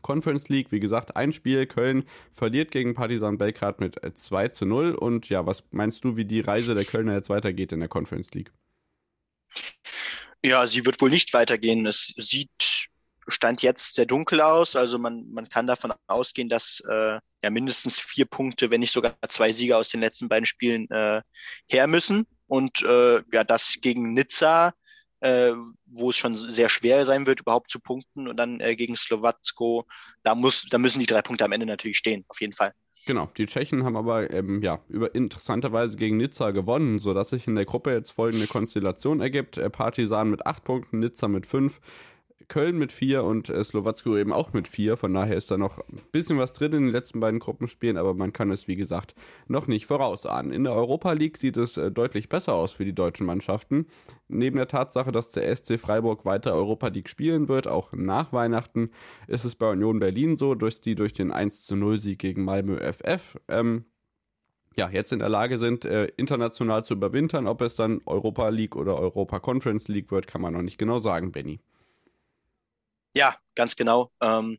Conference League, wie gesagt, ein Spiel. Köln verliert gegen Partizan Belgrad mit 2 äh, zu 0. Und ja, was meinst du, wie die Reise der Kölner jetzt weitergeht in der Conference League? Ja, sie wird wohl nicht weitergehen. Es sieht Stand jetzt sehr dunkel aus. Also man, man kann davon ausgehen, dass äh, ja mindestens vier Punkte, wenn nicht sogar zwei Siege aus den letzten beiden Spielen äh, her müssen. Und äh, ja, das gegen Nizza, äh, wo es schon sehr schwer sein wird, überhaupt zu punkten. Und dann äh, gegen Slowacko, da, muss, da müssen die drei Punkte am Ende natürlich stehen, auf jeden Fall. Genau, die Tschechen haben aber ähm, ja, über, interessanterweise gegen Nizza gewonnen, sodass sich in der Gruppe jetzt folgende Konstellation ergibt. Äh, Partisan mit acht Punkten, Nizza mit fünf. Köln mit vier und äh, Slowacko eben auch mit vier. Von daher ist da noch ein bisschen was drin in den letzten beiden Gruppenspielen, aber man kann es, wie gesagt, noch nicht vorausahnen. In der Europa League sieht es äh, deutlich besser aus für die deutschen Mannschaften. Neben der Tatsache, dass der SC Freiburg weiter Europa League spielen wird, auch nach Weihnachten, ist es bei Union Berlin so, dass die durch den 1 zu 0 Sieg gegen Malmö FF ähm, ja, jetzt in der Lage sind, äh, international zu überwintern. Ob es dann Europa League oder Europa Conference League wird, kann man noch nicht genau sagen, Benny. Ja, ganz genau. Ähm,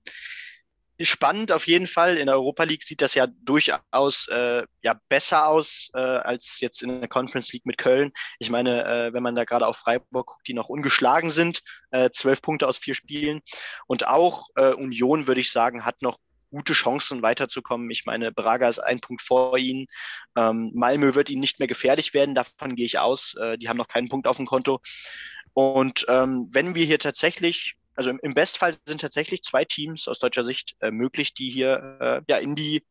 spannend auf jeden Fall. In der Europa League sieht das ja durchaus äh, ja, besser aus äh, als jetzt in der Conference League mit Köln. Ich meine, äh, wenn man da gerade auf Freiburg guckt, die noch ungeschlagen sind, äh, zwölf Punkte aus vier Spielen. Und auch äh, Union, würde ich sagen, hat noch gute Chancen weiterzukommen. Ich meine, Braga ist ein Punkt vor ihnen. Ähm, Malmö wird ihnen nicht mehr gefährlich werden, davon gehe ich aus. Äh, die haben noch keinen Punkt auf dem Konto. Und ähm, wenn wir hier tatsächlich also im, im Bestfall sind tatsächlich zwei Teams aus deutscher Sicht äh, möglich, die hier äh, ja in die,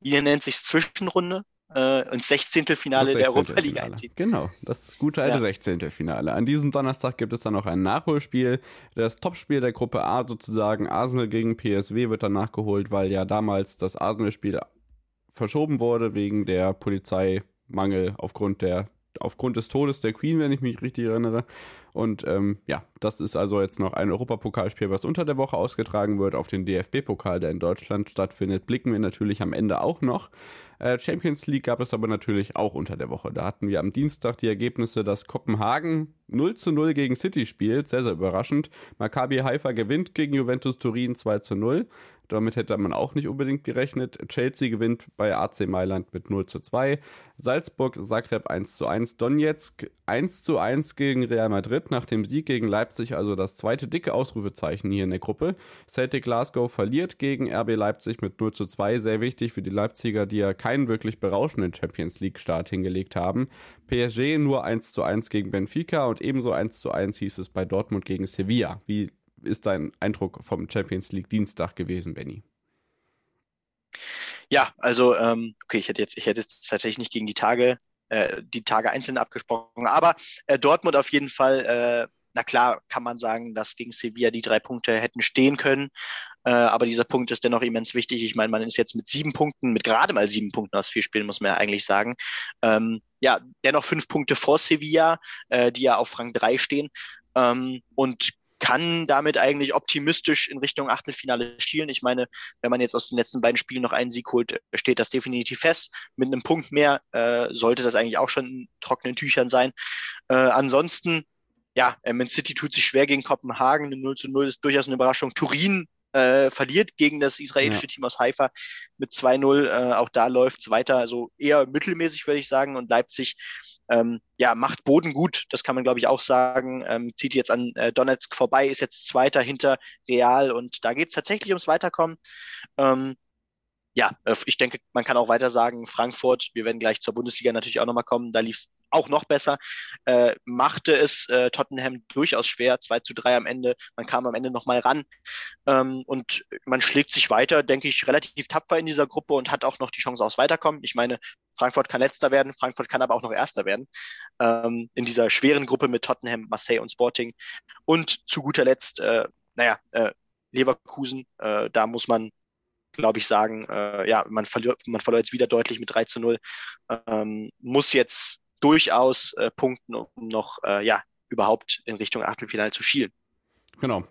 wie nennt sich Zwischenrunde äh, ins Sechzehntelfinale der Europa League einzieht. Genau, das gute alte ja. Sechzehntelfinale. An diesem Donnerstag gibt es dann noch ein Nachholspiel. Das Topspiel der Gruppe A sozusagen, Arsenal gegen PSW, wird dann nachgeholt, weil ja damals das Arsenal-Spiel verschoben wurde wegen der Polizeimangel aufgrund der aufgrund des Todes der Queen, wenn ich mich richtig erinnere. Und ähm, ja, das ist also jetzt noch ein Europapokalspiel, was unter der Woche ausgetragen wird. Auf den DFB-Pokal, der in Deutschland stattfindet, blicken wir natürlich am Ende auch noch. Äh, Champions League gab es aber natürlich auch unter der Woche. Da hatten wir am Dienstag die Ergebnisse, dass Kopenhagen 0 zu 0 gegen City spielt. Sehr, sehr überraschend. Maccabi Haifa gewinnt gegen Juventus Turin 2 zu 0. Damit hätte man auch nicht unbedingt gerechnet. Chelsea gewinnt bei AC Mailand mit 0 zu 2. Salzburg, Zagreb 1 zu 1. Donetsk 1 zu 1 gegen Real Madrid nach dem Sieg gegen Leipzig, also das zweite dicke Ausrufezeichen hier in der Gruppe. Celtic Glasgow verliert gegen RB Leipzig mit 0 zu 2. Sehr wichtig für die Leipziger, die ja keinen wirklich berauschenden Champions League Start hingelegt haben. PSG nur 1 zu 1 gegen Benfica und ebenso 1 zu 1 hieß es bei Dortmund gegen Sevilla. Wie ist dein Eindruck vom Champions League Dienstag gewesen, Benny? Ja, also ähm, okay, ich hätte jetzt, ich hätte jetzt tatsächlich nicht gegen die Tage, äh, die Tage einzeln abgesprochen, aber äh, Dortmund auf jeden Fall. Äh, na klar, kann man sagen, dass gegen Sevilla die drei Punkte hätten stehen können. Äh, aber dieser Punkt ist dennoch immens wichtig. Ich meine, man ist jetzt mit sieben Punkten, mit gerade mal sieben Punkten aus vier Spielen, muss man ja eigentlich sagen. Ähm, ja, dennoch fünf Punkte vor Sevilla, äh, die ja auf Rang drei stehen. Ähm, und kann damit eigentlich optimistisch in Richtung Achtelfinale schielen. Ich meine, wenn man jetzt aus den letzten beiden Spielen noch einen Sieg holt, steht das definitiv fest. Mit einem Punkt mehr äh, sollte das eigentlich auch schon in trockenen Tüchern sein. Äh, ansonsten, ja, äh, Man City tut sich schwer gegen Kopenhagen. Eine 0 zu 0 ist durchaus eine Überraschung. Turin äh, verliert gegen das israelische ja. Team aus Haifa mit 2-0. Äh, auch da läuft es weiter, also eher mittelmäßig, würde ich sagen. Und Leipzig ähm, ja, macht Boden gut, das kann man, glaube ich, auch sagen. Ähm, zieht jetzt an äh, Donetsk vorbei, ist jetzt Zweiter hinter Real und da geht es tatsächlich ums Weiterkommen. Ähm, ja, äh, ich denke, man kann auch weiter sagen, Frankfurt, wir werden gleich zur Bundesliga natürlich auch nochmal kommen, da lief es auch noch besser, äh, machte es äh, Tottenham durchaus schwer, 2 zu 3 am Ende, man kam am Ende nochmal ran. Ähm, und man schlägt sich weiter, denke ich, relativ tapfer in dieser Gruppe und hat auch noch die Chance aufs Weiterkommen. Ich meine, Frankfurt kann letzter werden, Frankfurt kann aber auch noch erster werden ähm, in dieser schweren Gruppe mit Tottenham, Marseille und Sporting. Und zu guter Letzt, äh, naja, äh, Leverkusen, äh, da muss man glaube ich, sagen, äh, ja, man verlor, man verlor jetzt wieder deutlich mit 3 zu 0, ähm, muss jetzt durchaus äh, punkten, um noch äh, ja, überhaupt in Richtung Achtelfinale zu schielen. Genau,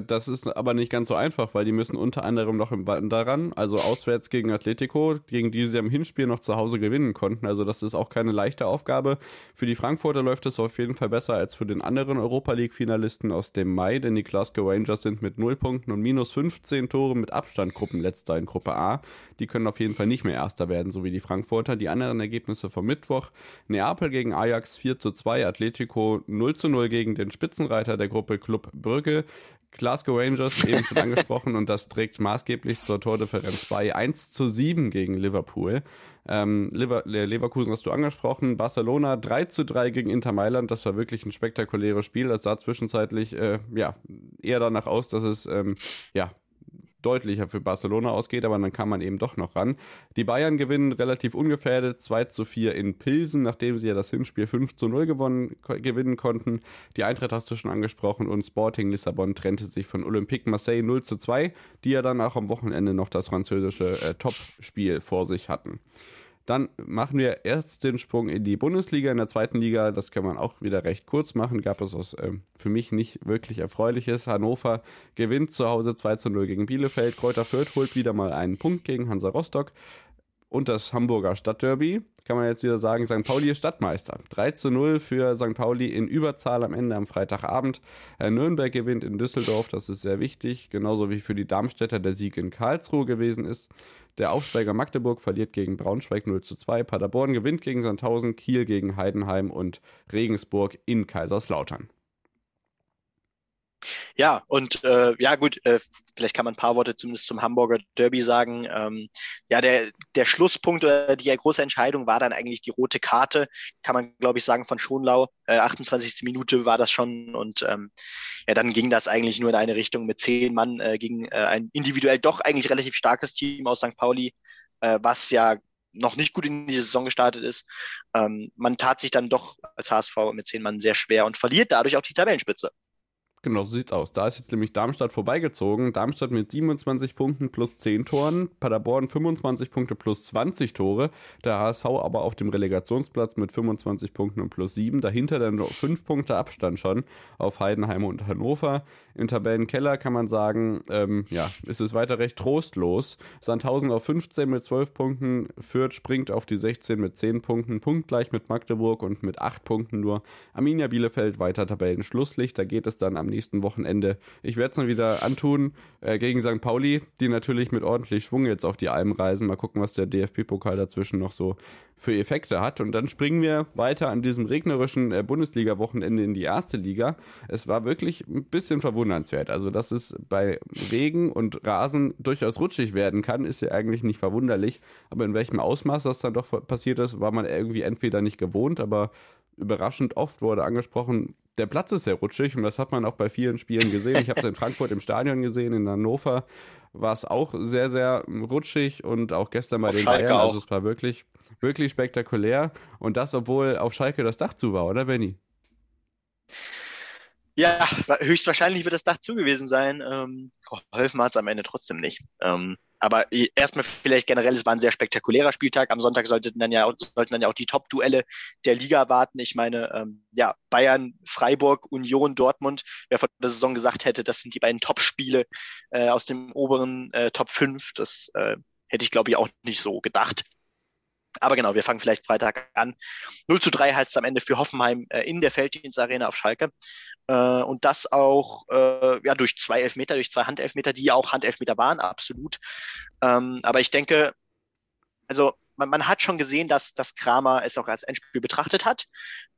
das ist aber nicht ganz so einfach, weil die müssen unter anderem noch im daran, also auswärts gegen Atletico, gegen die sie am Hinspiel noch zu Hause gewinnen konnten. Also das ist auch keine leichte Aufgabe. Für die Frankfurter läuft es auf jeden Fall besser als für den anderen Europa League-Finalisten aus dem Mai, denn die Glasgow Rangers sind mit 0 Punkten und minus 15 Toren mit Abstand Gruppenletzter in Gruppe A. Die können auf jeden Fall nicht mehr Erster werden, so wie die Frankfurter. Die anderen Ergebnisse vom Mittwoch: Neapel gegen Ajax 4 zu 2, Atletico 0 zu 0 gegen den Spitzenreiter der Gruppe Club Brügge. Glasgow Rangers, eben schon angesprochen, und das trägt maßgeblich zur Tordifferenz bei. 1 zu 7 gegen Liverpool. Ähm, Lever Leverkusen hast du angesprochen. Barcelona 3 zu 3 gegen Inter Mailand. Das war wirklich ein spektakuläres Spiel. Das sah zwischenzeitlich äh, ja, eher danach aus, dass es ähm, ja, deutlicher für Barcelona ausgeht, aber dann kam man eben doch noch ran. Die Bayern gewinnen relativ ungefährdet 2 zu 4 in Pilsen, nachdem sie ja das Hinspiel 5 zu 0 gewonnen, gewinnen konnten. Die Eintracht hast du schon angesprochen und Sporting Lissabon trennte sich von Olympique Marseille 0 zu 2, die ja dann auch am Wochenende noch das französische äh, Top-Spiel vor sich hatten. Dann machen wir erst den Sprung in die Bundesliga. In der zweiten Liga, das kann man auch wieder recht kurz machen, gab es was ähm, für mich nicht wirklich Erfreuliches. Hannover gewinnt zu Hause 2 zu 0 gegen Bielefeld. Kräuter Fürth holt wieder mal einen Punkt gegen Hansa Rostock. Und das Hamburger Stadtderby, kann man jetzt wieder sagen, St. Pauli ist Stadtmeister. 3 zu 0 für St. Pauli in Überzahl am Ende am Freitagabend. Äh, Nürnberg gewinnt in Düsseldorf, das ist sehr wichtig, genauso wie für die Darmstädter der Sieg in Karlsruhe gewesen ist. Der Aufsteiger Magdeburg verliert gegen Braunschweig 0 zu 2. Paderborn gewinnt gegen Sandhausen, Kiel gegen Heidenheim und Regensburg in Kaiserslautern. Ja, und äh, ja gut, äh, vielleicht kann man ein paar Worte zumindest zum Hamburger Derby sagen. Ähm, ja, der, der Schlusspunkt oder die große Entscheidung war dann eigentlich die rote Karte, kann man glaube ich sagen, von Schonlau. Äh, 28. Minute war das schon und ähm, ja, dann ging das eigentlich nur in eine Richtung mit zehn Mann äh, gegen äh, ein individuell doch eigentlich relativ starkes Team aus St. Pauli, äh, was ja noch nicht gut in die Saison gestartet ist. Ähm, man tat sich dann doch als HSV mit zehn Mann sehr schwer und verliert dadurch auch die Tabellenspitze. Genau, so sieht's aus. Da ist jetzt nämlich Darmstadt vorbeigezogen. Darmstadt mit 27 Punkten plus 10 Toren, Paderborn 25 Punkte plus 20 Tore, der HSV aber auf dem Relegationsplatz mit 25 Punkten und plus 7. Dahinter dann noch 5 Punkte Abstand schon auf Heidenheim und Hannover. Im Tabellenkeller kann man sagen, ähm, ja, ist es weiter recht trostlos. Sandhausen auf 15 mit 12 Punkten, Fürth springt auf die 16 mit 10 Punkten, punktgleich mit Magdeburg und mit 8 Punkten nur. Arminia Bielefeld weiter Tabellenschlusslicht, da geht es dann am nächsten Wochenende. Ich werde es mal wieder antun äh, gegen St. Pauli, die natürlich mit ordentlich Schwung jetzt auf die Alm reisen. Mal gucken, was der DFB-Pokal dazwischen noch so für Effekte hat. Und dann springen wir weiter an diesem regnerischen äh, Bundesliga-Wochenende in die erste Liga. Es war wirklich ein bisschen verwundernswert. Also, dass es bei Regen und Rasen durchaus rutschig werden kann, ist ja eigentlich nicht verwunderlich. Aber in welchem Ausmaß das dann doch passiert ist, war man irgendwie entweder nicht gewohnt, aber überraschend oft wurde angesprochen, der Platz ist sehr rutschig und das hat man auch bei vielen Spielen gesehen. Ich habe es in Frankfurt im Stadion gesehen, in Hannover war es auch sehr, sehr rutschig und auch gestern bei auf den Schalke Bayern. Also auch. Also es war wirklich, wirklich spektakulär und das, obwohl auf Schalke das Dach zu war, oder Benny? Ja, höchstwahrscheinlich wird das Dach zu gewesen sein. Ähm, geholfen hat es am Ende trotzdem nicht. Ähm, aber erstmal vielleicht generell, es war ein sehr spektakulärer Spieltag. Am Sonntag sollten dann ja, sollten dann ja auch die Top-Duelle der Liga warten. Ich meine, ähm, ja, Bayern, Freiburg, Union, Dortmund. Wer vor der Saison gesagt hätte, das sind die beiden Top-Spiele äh, aus dem oberen äh, Top 5, das äh, hätte ich, glaube ich, auch nicht so gedacht. Aber genau, wir fangen vielleicht Freitag an. 0 zu 3 heißt es am Ende für Hoffenheim äh, in der Felddienstarena auf Schalke. Äh, und das auch äh, ja, durch zwei Elfmeter, durch zwei Handelfmeter, die auch Handelfmeter waren, absolut. Ähm, aber ich denke, also man, man, hat schon gesehen, dass, dass Kramer es auch als Endspiel betrachtet hat,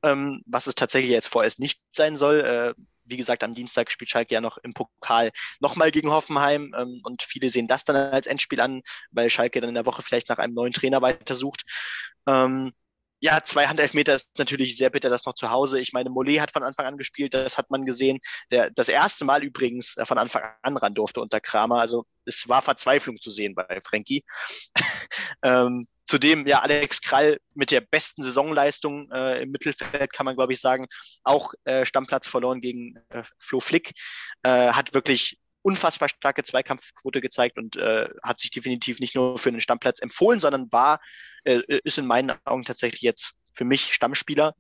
ähm, was es tatsächlich jetzt vorerst nicht sein soll. Wie gesagt, am Dienstag spielt Schalke ja noch im Pokal nochmal gegen Hoffenheim ähm, und viele sehen das dann als Endspiel an, weil Schalke dann in der Woche vielleicht nach einem neuen Trainer weitersucht. Ähm, ja, zwei Handelfmeter ist natürlich sehr bitter, das noch zu Hause. Ich meine, Mollet hat von Anfang an gespielt, das hat man gesehen. Der, das erste Mal übrigens äh, von Anfang an ran durfte unter Kramer. Also es war Verzweiflung zu sehen bei Frankie. ähm, Zudem ja Alex Krall mit der besten Saisonleistung äh, im Mittelfeld, kann man glaube ich sagen, auch äh, Stammplatz verloren gegen äh, Flo Flick, äh, hat wirklich unfassbar starke Zweikampfquote gezeigt und äh, hat sich definitiv nicht nur für einen Stammplatz empfohlen, sondern war, äh, ist in meinen Augen tatsächlich jetzt für mich Stammspieler.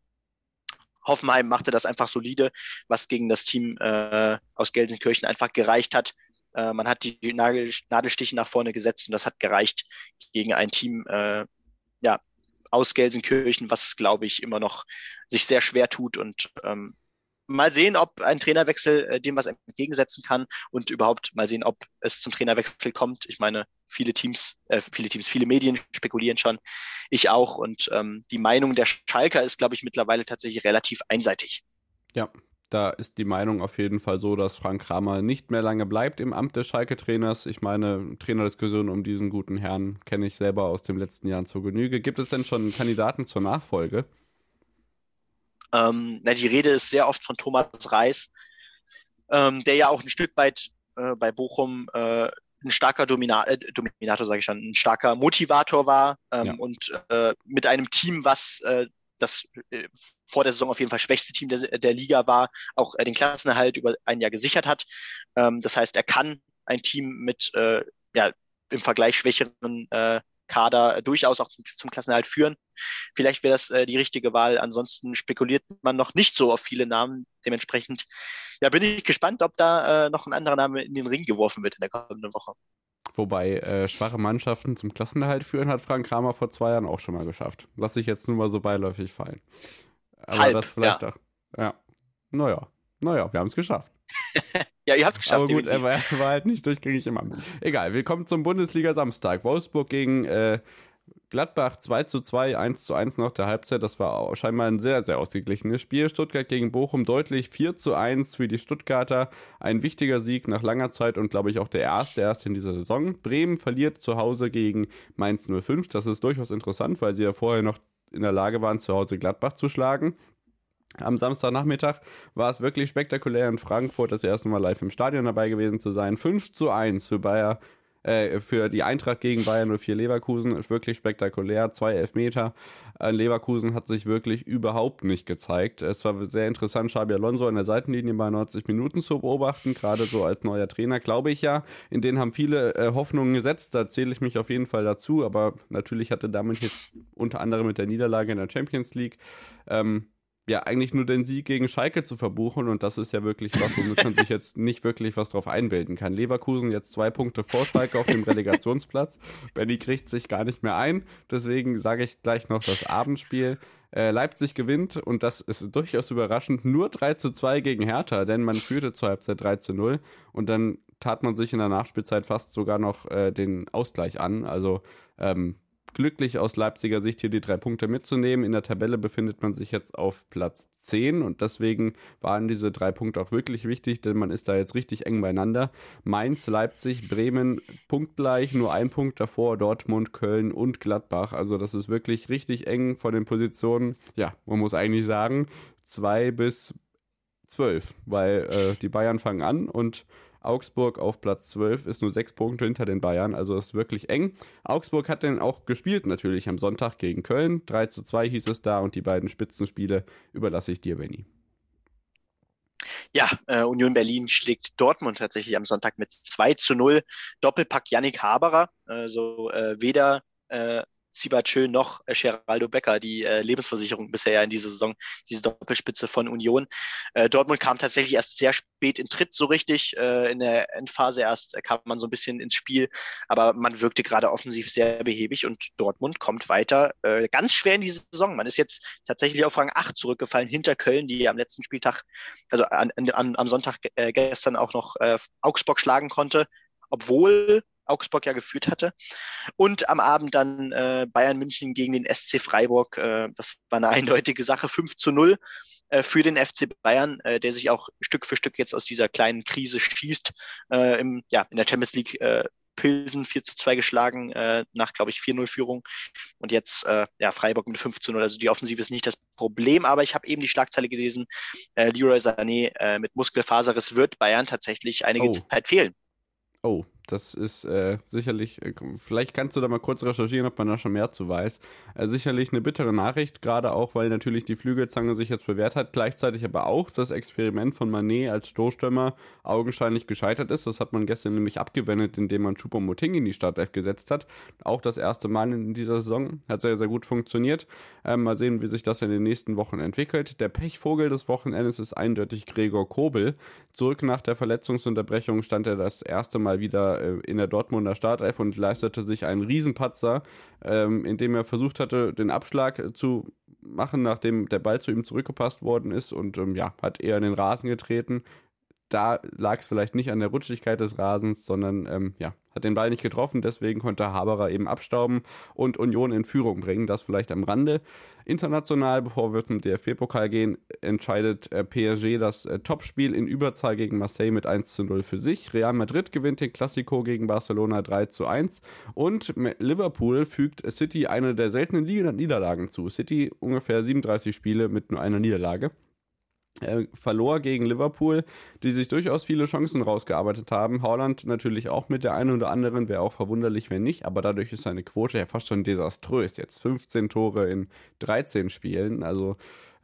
Hoffenheim machte das einfach solide, was gegen das Team aus Gelsenkirchen einfach gereicht hat. Äh, man hat die Nagel, Nadelstiche nach vorne gesetzt und das hat gereicht gegen ein Team äh, ja, aus Gelsenkirchen, was, glaube ich, immer noch sich sehr schwer tut und ähm, mal sehen, ob ein Trainerwechsel äh, dem was entgegensetzen kann und überhaupt mal sehen, ob es zum Trainerwechsel kommt. Ich meine, viele Teams, äh, viele Teams, viele Medien spekulieren schon, ich auch und ähm, die Meinung der Schalker ist, glaube ich, mittlerweile tatsächlich relativ einseitig. Ja, da ist die Meinung auf jeden Fall so, dass Frank Kramer nicht mehr lange bleibt im Amt des Schalke-Trainers. Ich meine, Trainerdiskussionen um diesen guten Herrn kenne ich selber aus den letzten Jahren zur Genüge. Gibt es denn schon Kandidaten zur Nachfolge? Ähm, na, die Rede ist sehr oft von Thomas Reis, ähm, der ja auch ein Stück weit äh, bei Bochum äh, ein starker Domina äh, Dominator, sage ich schon, ein starker Motivator war ähm, ja. und äh, mit einem Team, was äh, das äh, vor der Saison auf jeden Fall schwächste Team der, der Liga war, auch äh, den Klassenerhalt über ein Jahr gesichert hat. Ähm, das heißt, er kann ein Team mit äh, ja, im Vergleich schwächeren äh, Kader durchaus auch zum, zum Klassenerhalt führen. Vielleicht wäre das äh, die richtige Wahl. Ansonsten spekuliert man noch nicht so auf viele Namen. Dementsprechend ja, bin ich gespannt, ob da äh, noch ein anderer Name in den Ring geworfen wird in der kommenden Woche. Wobei äh, schwache Mannschaften zum Klassenerhalt führen, hat Frank Kramer vor zwei Jahren auch schon mal geschafft. Lass ich jetzt nur mal so beiläufig fallen. Aber Halb, das vielleicht ja. auch. Ja. Naja. Naja, wir haben es geschafft. ja, ihr habt es geschafft. Aber gut, er war, war, halt nicht durchgängig im Amt. Egal, wir kommen zum Bundesliga Samstag. Wolfsburg gegen äh, Gladbach 2 zu 2, 1 zu 1 nach der Halbzeit. Das war scheinbar ein sehr, sehr ausgeglichenes Spiel. Stuttgart gegen Bochum deutlich 4 zu 1 für die Stuttgarter. Ein wichtiger Sieg nach langer Zeit und glaube ich auch der erste erst in dieser Saison. Bremen verliert zu Hause gegen Mainz 05. Das ist durchaus interessant, weil sie ja vorher noch in der Lage waren, zu Hause Gladbach zu schlagen. Am Samstagnachmittag war es wirklich spektakulär in Frankfurt, das erste Mal live im Stadion dabei gewesen zu sein. 5 zu 1 für Bayer äh, für die Eintracht gegen Bayern 04 Leverkusen ist wirklich spektakulär. Zwei Elfmeter. Äh, Leverkusen hat sich wirklich überhaupt nicht gezeigt. Es war sehr interessant, Xabi Alonso an der Seitenlinie bei 90 Minuten zu beobachten, gerade so als neuer Trainer, glaube ich ja. In den haben viele äh, Hoffnungen gesetzt, da zähle ich mich auf jeden Fall dazu, aber natürlich hatte damit jetzt unter anderem mit der Niederlage in der Champions League ähm, ja eigentlich nur den Sieg gegen Schalke zu verbuchen und das ist ja wirklich was, womit man sich jetzt nicht wirklich was drauf einbilden kann. Leverkusen jetzt zwei Punkte vor Schalke auf dem Relegationsplatz. Benny kriegt sich gar nicht mehr ein, deswegen sage ich gleich noch das Abendspiel. Äh, Leipzig gewinnt und das ist durchaus überraschend nur 3 zu 2 gegen Hertha, denn man führte zur Halbzeit 3 zu 0 und dann tat man sich in der Nachspielzeit fast sogar noch äh, den Ausgleich an. Also ähm, glücklich aus Leipziger Sicht hier die drei Punkte mitzunehmen. In der Tabelle befindet man sich jetzt auf Platz 10 und deswegen waren diese drei Punkte auch wirklich wichtig, denn man ist da jetzt richtig eng beieinander. Mainz, Leipzig, Bremen punktgleich, nur ein Punkt davor, Dortmund, Köln und Gladbach. Also das ist wirklich richtig eng von den Positionen. Ja, man muss eigentlich sagen, zwei bis zwölf, weil äh, die Bayern fangen an und Augsburg auf Platz 12 ist nur sechs Punkte hinter den Bayern, also ist wirklich eng. Augsburg hat dann auch gespielt natürlich am Sonntag gegen Köln. 3 zu 2 hieß es da und die beiden Spitzenspiele überlasse ich dir, Benny. Ja, äh, Union Berlin schlägt Dortmund tatsächlich am Sonntag mit 2 zu 0. Doppelpack Yannick Haberer. Also äh, weder äh, Sibachö noch äh, Geraldo Becker, die äh, Lebensversicherung bisher in dieser Saison, diese Doppelspitze von Union. Äh, Dortmund kam tatsächlich erst sehr spät in Tritt so richtig. Äh, in der Endphase erst kam man so ein bisschen ins Spiel, aber man wirkte gerade offensiv sehr behäbig und Dortmund kommt weiter äh, ganz schwer in die Saison. Man ist jetzt tatsächlich auf Rang 8 zurückgefallen hinter Köln, die am letzten Spieltag, also an, an, am Sonntag äh, gestern auch noch äh, Augsburg schlagen konnte, obwohl Augsburg ja geführt hatte. Und am Abend dann äh, Bayern München gegen den SC Freiburg. Äh, das war eine eindeutige Sache, 5 zu 0 äh, für den FC Bayern, äh, der sich auch Stück für Stück jetzt aus dieser kleinen Krise schießt. Äh, im, ja, in der Champions League äh, Pilsen 4 zu 2 geschlagen, äh, nach, glaube ich, 4-0 Führung. Und jetzt äh, ja, Freiburg mit 5 zu 0. Also die Offensive ist nicht das Problem, aber ich habe eben die Schlagzeile gelesen, äh, Leroy Sané mit Muskelfaserriss wird Bayern tatsächlich einige oh. Zeit fehlen. Oh, das ist äh, sicherlich, äh, vielleicht kannst du da mal kurz recherchieren, ob man da schon mehr zu weiß. Äh, sicherlich eine bittere Nachricht, gerade auch, weil natürlich die Flügelzange sich jetzt bewährt hat. Gleichzeitig aber auch das Experiment von Manet als Stoßstürmer augenscheinlich gescheitert ist. Das hat man gestern nämlich abgewendet, indem man Choupo-Moting in die Startelf gesetzt hat. Auch das erste Mal in dieser Saison. Hat sehr, sehr gut funktioniert. Ähm, mal sehen, wie sich das in den nächsten Wochen entwickelt. Der Pechvogel des Wochenendes ist eindeutig Gregor Kobel. Zurück nach der Verletzungsunterbrechung stand er das erste Mal wieder äh, in der Dortmunder Startelf und leistete sich einen Riesenpatzer, ähm, indem er versucht hatte, den Abschlag zu machen, nachdem der Ball zu ihm zurückgepasst worden ist und ähm, ja, hat eher in den Rasen getreten. Da lag es vielleicht nicht an der Rutschigkeit des Rasens, sondern ähm, ja, hat den Ball nicht getroffen, deswegen konnte Haberer eben abstauben und Union in Führung bringen. Das vielleicht am Rande. International, bevor wir zum DFB-Pokal gehen, entscheidet äh, PSG das äh, Topspiel in Überzahl gegen Marseille mit 1 zu 0 für sich. Real Madrid gewinnt den Classico gegen Barcelona 3 zu 1 und Liverpool fügt City eine der seltenen Niederlagen zu. City ungefähr 37 Spiele mit nur einer Niederlage. Er verlor gegen Liverpool, die sich durchaus viele Chancen rausgearbeitet haben. Holland natürlich auch mit der einen oder anderen, wäre auch verwunderlich, wenn nicht, aber dadurch ist seine Quote ja fast schon desaströs. Jetzt 15 Tore in 13 Spielen, also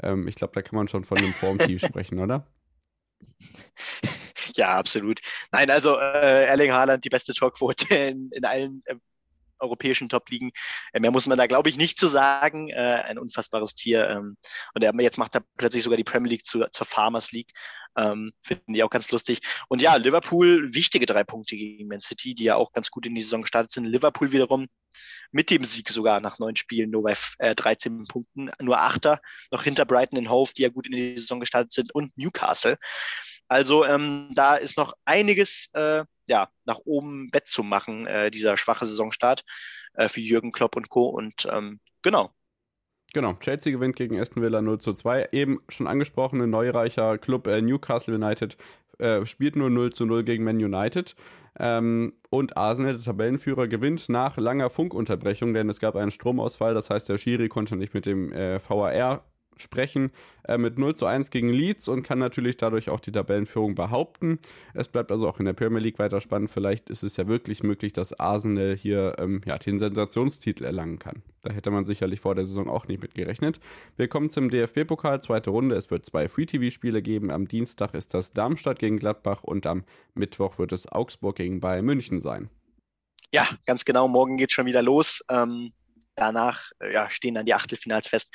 ähm, ich glaube, da kann man schon von einem Formtief sprechen, oder? Ja, absolut. Nein, also äh, Erling Haaland die beste Torquote in, in allen äh, europäischen Top-Ligen. Äh, mehr muss man da, glaube ich, nicht zu sagen. Äh, ein unfassbares Tier. Ähm, und jetzt macht er plötzlich sogar die Premier League zu, zur Farmers League. Ähm, Finde ich auch ganz lustig. Und ja, Liverpool, wichtige drei Punkte gegen Man City, die ja auch ganz gut in die Saison gestartet sind. Liverpool wiederum mit dem Sieg sogar nach neun Spielen nur bei äh, 13 Punkten, nur Achter, noch hinter Brighton und Hove, die ja gut in die Saison gestartet sind, und Newcastle. Also ähm, da ist noch einiges äh, ja, nach oben Bett zu machen, äh, dieser schwache Saisonstart äh, für Jürgen Klopp und Co. Und ähm, genau. Genau, Chelsea gewinnt gegen Aston Villa 0 zu 2. Eben schon angesprochene neureicher Club äh, Newcastle United äh, spielt nur 0 zu 0 gegen Man United. Ähm, und Arsenal, der Tabellenführer, gewinnt nach langer Funkunterbrechung, denn es gab einen Stromausfall. Das heißt, der Schiri konnte nicht mit dem äh, VAR sprechen, äh, mit 0 zu 1 gegen Leeds und kann natürlich dadurch auch die Tabellenführung behaupten. Es bleibt also auch in der Premier League weiter spannend. Vielleicht ist es ja wirklich möglich, dass Arsenal hier ähm, ja, den Sensationstitel erlangen kann. Da hätte man sicherlich vor der Saison auch nicht mit gerechnet. Wir kommen zum DFB-Pokal, zweite Runde. Es wird zwei Free-TV-Spiele geben. Am Dienstag ist das Darmstadt gegen Gladbach und am Mittwoch wird es Augsburg gegen Bayern München sein. Ja, ganz genau. Morgen geht es schon wieder los. Ähm, danach äh, ja, stehen dann die Achtelfinals fest.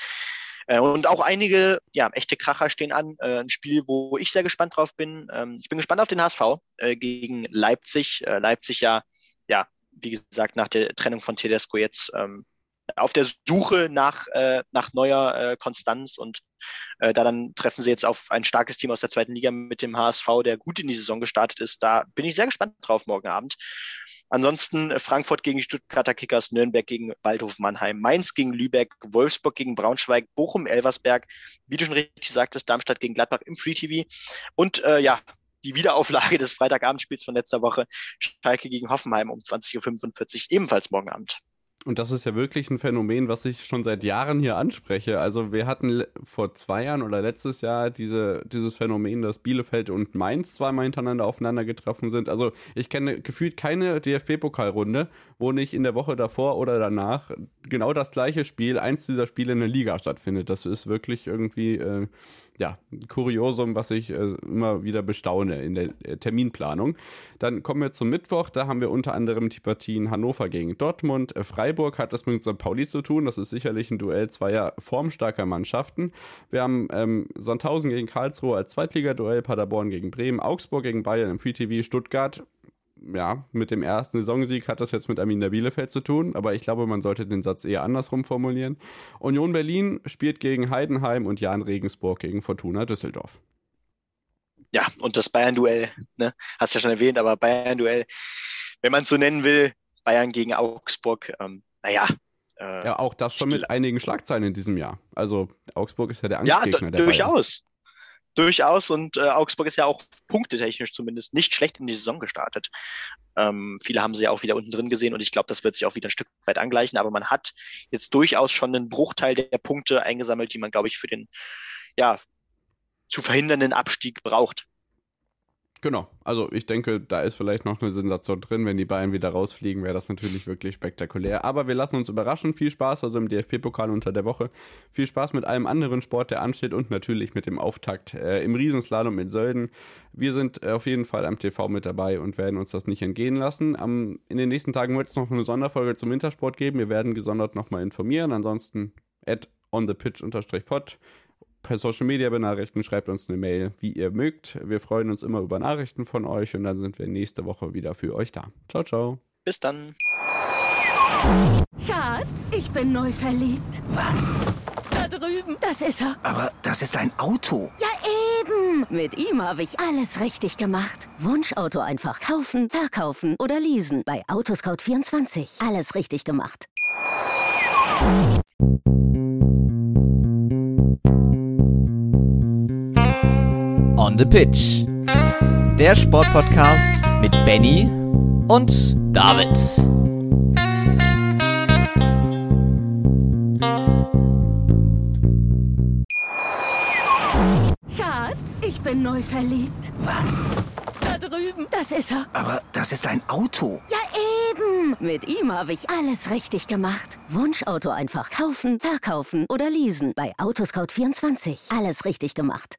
Äh, und auch einige, ja, echte Kracher stehen an. Äh, ein Spiel, wo ich sehr gespannt drauf bin. Ähm, ich bin gespannt auf den HSV äh, gegen Leipzig. Äh, Leipzig ja, ja, wie gesagt, nach der Trennung von Tedesco jetzt ähm, auf der Suche nach, äh, nach neuer äh, Konstanz und äh, da dann treffen sie jetzt auf ein starkes Team aus der zweiten Liga mit dem HSV, der gut in die Saison gestartet ist. Da bin ich sehr gespannt drauf morgen Abend. Ansonsten äh, Frankfurt gegen Stuttgarter Kickers, Nürnberg gegen Waldhof Mannheim, Mainz gegen Lübeck, Wolfsburg gegen Braunschweig, Bochum, Elversberg, wie du schon richtig sagtest, Darmstadt gegen Gladbach im Free TV und äh, ja, die Wiederauflage des Freitagabendspiels von letzter Woche, Schalke gegen Hoffenheim um 20.45 Uhr, ebenfalls morgen Abend. Und das ist ja wirklich ein Phänomen, was ich schon seit Jahren hier anspreche. Also wir hatten vor zwei Jahren oder letztes Jahr diese, dieses Phänomen, dass Bielefeld und Mainz zweimal hintereinander aufeinander getroffen sind. Also ich kenne gefühlt keine DFB-Pokalrunde, wo nicht in der Woche davor oder danach genau das gleiche Spiel, eins dieser Spiele in der Liga stattfindet. Das ist wirklich irgendwie äh, ja, ein Kuriosum, was ich äh, immer wieder bestaune in der äh, Terminplanung. Dann kommen wir zum Mittwoch. Da haben wir unter anderem die Partien Hannover gegen Dortmund. Äh, Freiburg hat das mit St. Pauli zu tun. Das ist sicherlich ein Duell zweier formstarker Mannschaften. Wir haben ähm, Sandhausen gegen Karlsruhe als Zweitligaduell, Paderborn gegen Bremen, Augsburg gegen Bayern im Free Stuttgart ja, mit dem ersten Saisonsieg hat das jetzt mit Arminia Bielefeld zu tun, aber ich glaube, man sollte den Satz eher andersrum formulieren. Union Berlin spielt gegen Heidenheim und Jan Regensburg gegen Fortuna Düsseldorf. Ja, und das Bayern-Duell, ne, hast du ja schon erwähnt, aber Bayern-Duell, wenn man es so nennen will, Bayern gegen Augsburg, ähm, naja. Äh, ja, auch das schon mit einigen Schlagzeilen in diesem Jahr. Also Augsburg ist ja der Angstgegner ja, der durchaus. Bayern durchaus und äh, Augsburg ist ja auch punktetechnisch zumindest nicht schlecht in die Saison gestartet. Ähm, viele haben sie ja auch wieder unten drin gesehen und ich glaube, das wird sich auch wieder ein Stück weit angleichen, aber man hat jetzt durchaus schon einen Bruchteil der Punkte eingesammelt, die man, glaube ich, für den ja, zu verhindernden Abstieg braucht. Genau, also ich denke, da ist vielleicht noch eine Sensation drin. Wenn die Bayern wieder rausfliegen, wäre das natürlich wirklich spektakulär. Aber wir lassen uns überraschen. Viel Spaß also im DFB-Pokal unter der Woche. Viel Spaß mit allem anderen Sport, der ansteht und natürlich mit dem Auftakt äh, im Riesenslalom in Sölden. Wir sind äh, auf jeden Fall am TV mit dabei und werden uns das nicht entgehen lassen. Am, in den nächsten Tagen wird es noch eine Sonderfolge zum Wintersport geben. Wir werden gesondert nochmal informieren. Ansonsten at onthepitch-pod per Social Media benachrichtigen, schreibt uns eine Mail, wie ihr mögt. Wir freuen uns immer über Nachrichten von euch und dann sind wir nächste Woche wieder für euch da. Ciao, ciao. Bis dann. Schatz, ich bin neu verliebt. Was? Da drüben. Das ist er. Aber das ist ein Auto. Ja, eben. Mit ihm habe ich alles richtig gemacht. Wunschauto einfach kaufen, verkaufen oder leasen. Bei Autoscout24. Alles richtig gemacht. On the Pitch. Der Sportpodcast mit Benny und David. Schatz, ich bin neu verliebt. Was? Da drüben. Das ist er. Aber das ist ein Auto. Ja, eben. Mit ihm habe ich alles richtig gemacht. Wunschauto einfach kaufen, verkaufen oder leasen. Bei Autoscout24. Alles richtig gemacht.